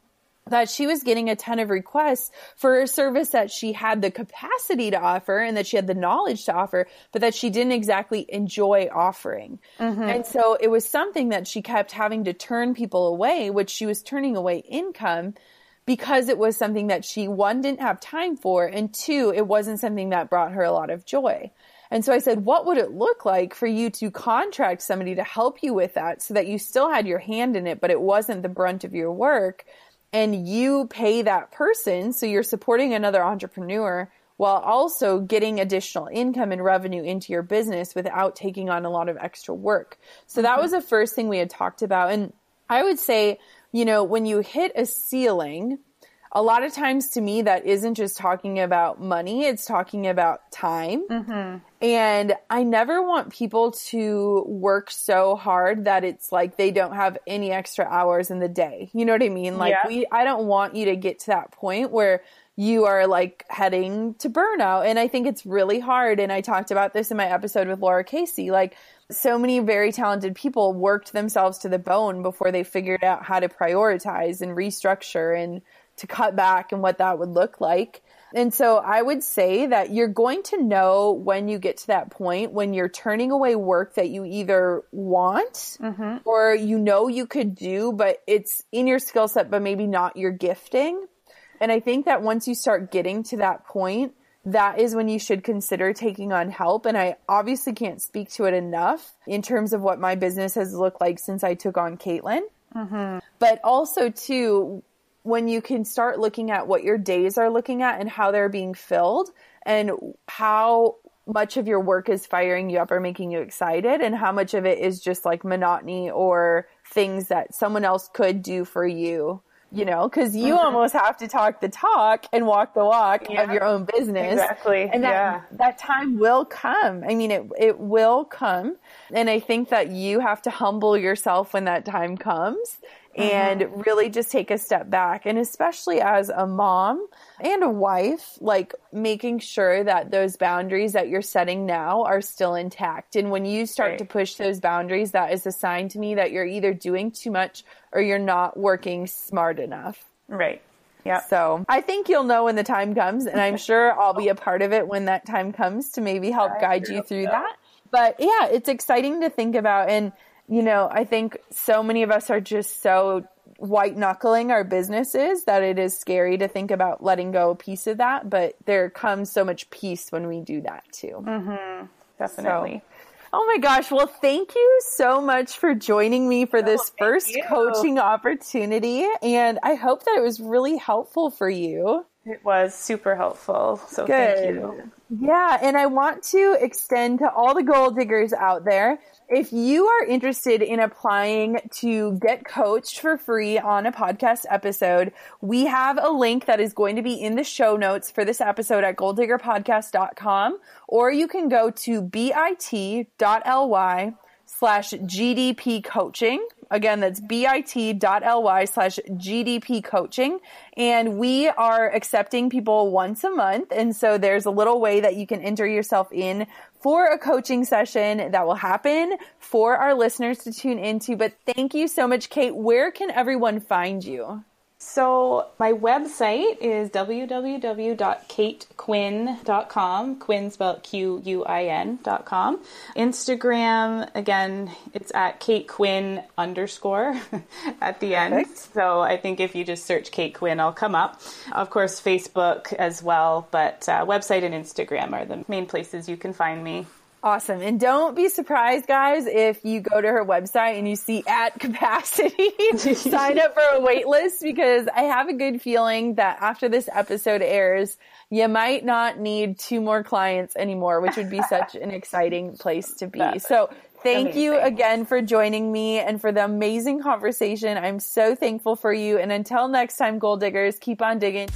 that she was getting a ton of requests for a service that she had the capacity to offer and that she had the knowledge to offer, but that she didn't exactly enjoy offering. Mm-hmm. And so it was something that she kept having to turn people away, which she was turning away income because it was something that she, one, didn't have time for, and two, it wasn't something that brought her a lot of joy. And so I said, what would it look like for you to contract somebody to help you with that so that you still had your hand in it, but it wasn't the brunt of your work? And you pay that person. So you're supporting another entrepreneur while also getting additional income and revenue into your business without taking on a lot of extra work. So that was the first thing we had talked about. And I would say, you know, when you hit a ceiling, a lot of times to me that isn't just talking about money it's talking about time. Mm-hmm. and i never want people to work so hard that it's like they don't have any extra hours in the day. You know what i mean? Like yeah. we i don't want you to get to that point where you are like heading to burnout. And i think it's really hard. And i talked about this in my episode with laura casey. Like so many very talented people worked themselves to the bone before they figured out how to prioritize and restructure and to cut back and what that would look like. And so I would say that you're going to know when you get to that point when you're turning away work that you either want mm-hmm. or you know you could do, but it's in your skill set, but maybe not your gifting. And I think that once you start getting to that point, that is when you should consider taking on help. And I obviously can't speak to it enough in terms of what my business has looked like since I took on Caitlin. Mm-hmm. But also too, when you can start looking at what your days are looking at and how they're being filled and how much of your work is firing you up or making you excited and how much of it is just like monotony or things that someone else could do for you you know because you mm-hmm. almost have to talk the talk and walk the walk yeah. of your own business exactly and that, yeah. that time will come i mean it, it will come and i think that you have to humble yourself when that time comes and mm-hmm. really just take a step back. And especially as a mom and a wife, like making sure that those boundaries that you're setting now are still intact. And when you start right. to push those boundaries, that is a sign to me that you're either doing too much or you're not working smart enough. Right. Yeah. So I think you'll know when the time comes, and I'm sure I'll be a part of it when that time comes to maybe help guide you through that. But yeah, it's exciting to think about. And you know, I think so many of us are just so white knuckling our businesses that it is scary to think about letting go a piece of that, but there comes so much peace when we do that too. Mm-hmm. Definitely. So, Oh my gosh. Well, thank you so much for joining me for this oh, first you. coaching opportunity. And I hope that it was really helpful for you. It was super helpful. So Good. thank you. Yeah. And I want to extend to all the goal diggers out there if you are interested in applying to get coached for free on a podcast episode, we have a link that is going to be in the show notes for this episode at goaldiggerpodcast.com, or you can go to bit.ly slash GDP coaching. Again, that's bit.ly slash GDP coaching. And we are accepting people once a month. And so there's a little way that you can enter yourself in for a coaching session that will happen for our listeners to tune into. But thank you so much, Kate. Where can everyone find you? So my website is www.katequin.com. Quin spelled Q-U-I-N.com. Instagram, again, it's at Kate Quin underscore at the Perfect. end. So I think if you just search Kate Quin, I'll come up. Of course, Facebook as well, but uh, website and Instagram are the main places you can find me. Awesome. And don't be surprised, guys, if you go to her website and you see at capacity, sign up for a wait list because I have a good feeling that after this episode airs, you might not need two more clients anymore, which would be such an exciting place to be. That's so thank amazing. you again for joining me and for the amazing conversation. I'm so thankful for you. And until next time, goal diggers, keep on digging.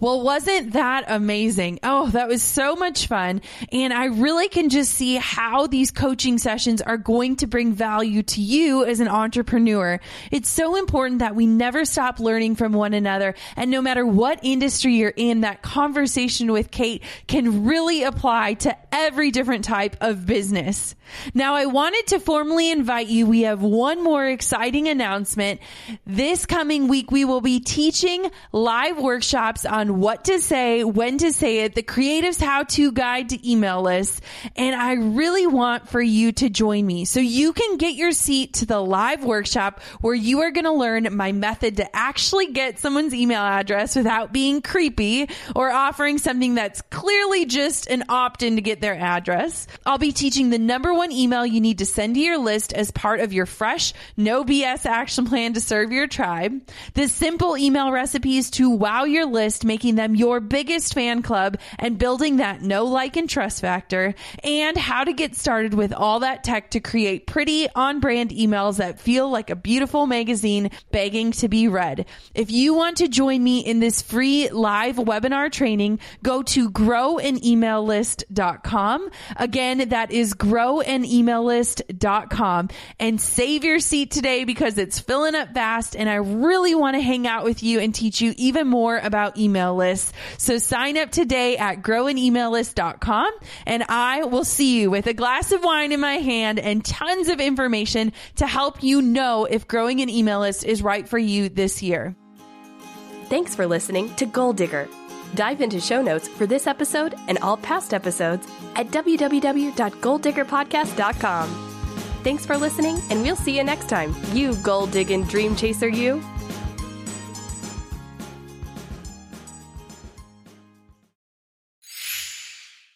Well, wasn't that amazing? Oh, that was so much fun. And I really can just see how these coaching sessions are going to bring value to you as an entrepreneur. It's so important that we never stop learning from one another. And no matter what industry you're in, that conversation with Kate can really apply to every different type of business. Now, I wanted to formally invite you. We have one more exciting announcement. This coming week, we will be teaching live workshops on on what to say, when to say it, the creative's how to guide to email lists. And I really want for you to join me so you can get your seat to the live workshop where you are going to learn my method to actually get someone's email address without being creepy or offering something that's clearly just an opt in to get their address. I'll be teaching the number one email you need to send to your list as part of your fresh, no BS action plan to serve your tribe. The simple email recipes to wow your list, make making them your biggest fan club and building that no like, and trust factor, and how to get started with all that tech to create pretty on brand emails that feel like a beautiful magazine begging to be read. If you want to join me in this free live webinar training, go to growanemaillist.com. Again, that is growanemaillist.com and save your seat today because it's filling up fast and I really want to hang out with you and teach you even more about email email list. So sign up today at growanemaillist.com and I will see you with a glass of wine in my hand and tons of information to help you know if growing an email list is right for you this year. Thanks for listening to Goal Digger. Dive into show notes for this episode and all past episodes at www.goaldiggerpodcast.com. Thanks for listening, and we'll see you next time. You goal digging dream chaser, you.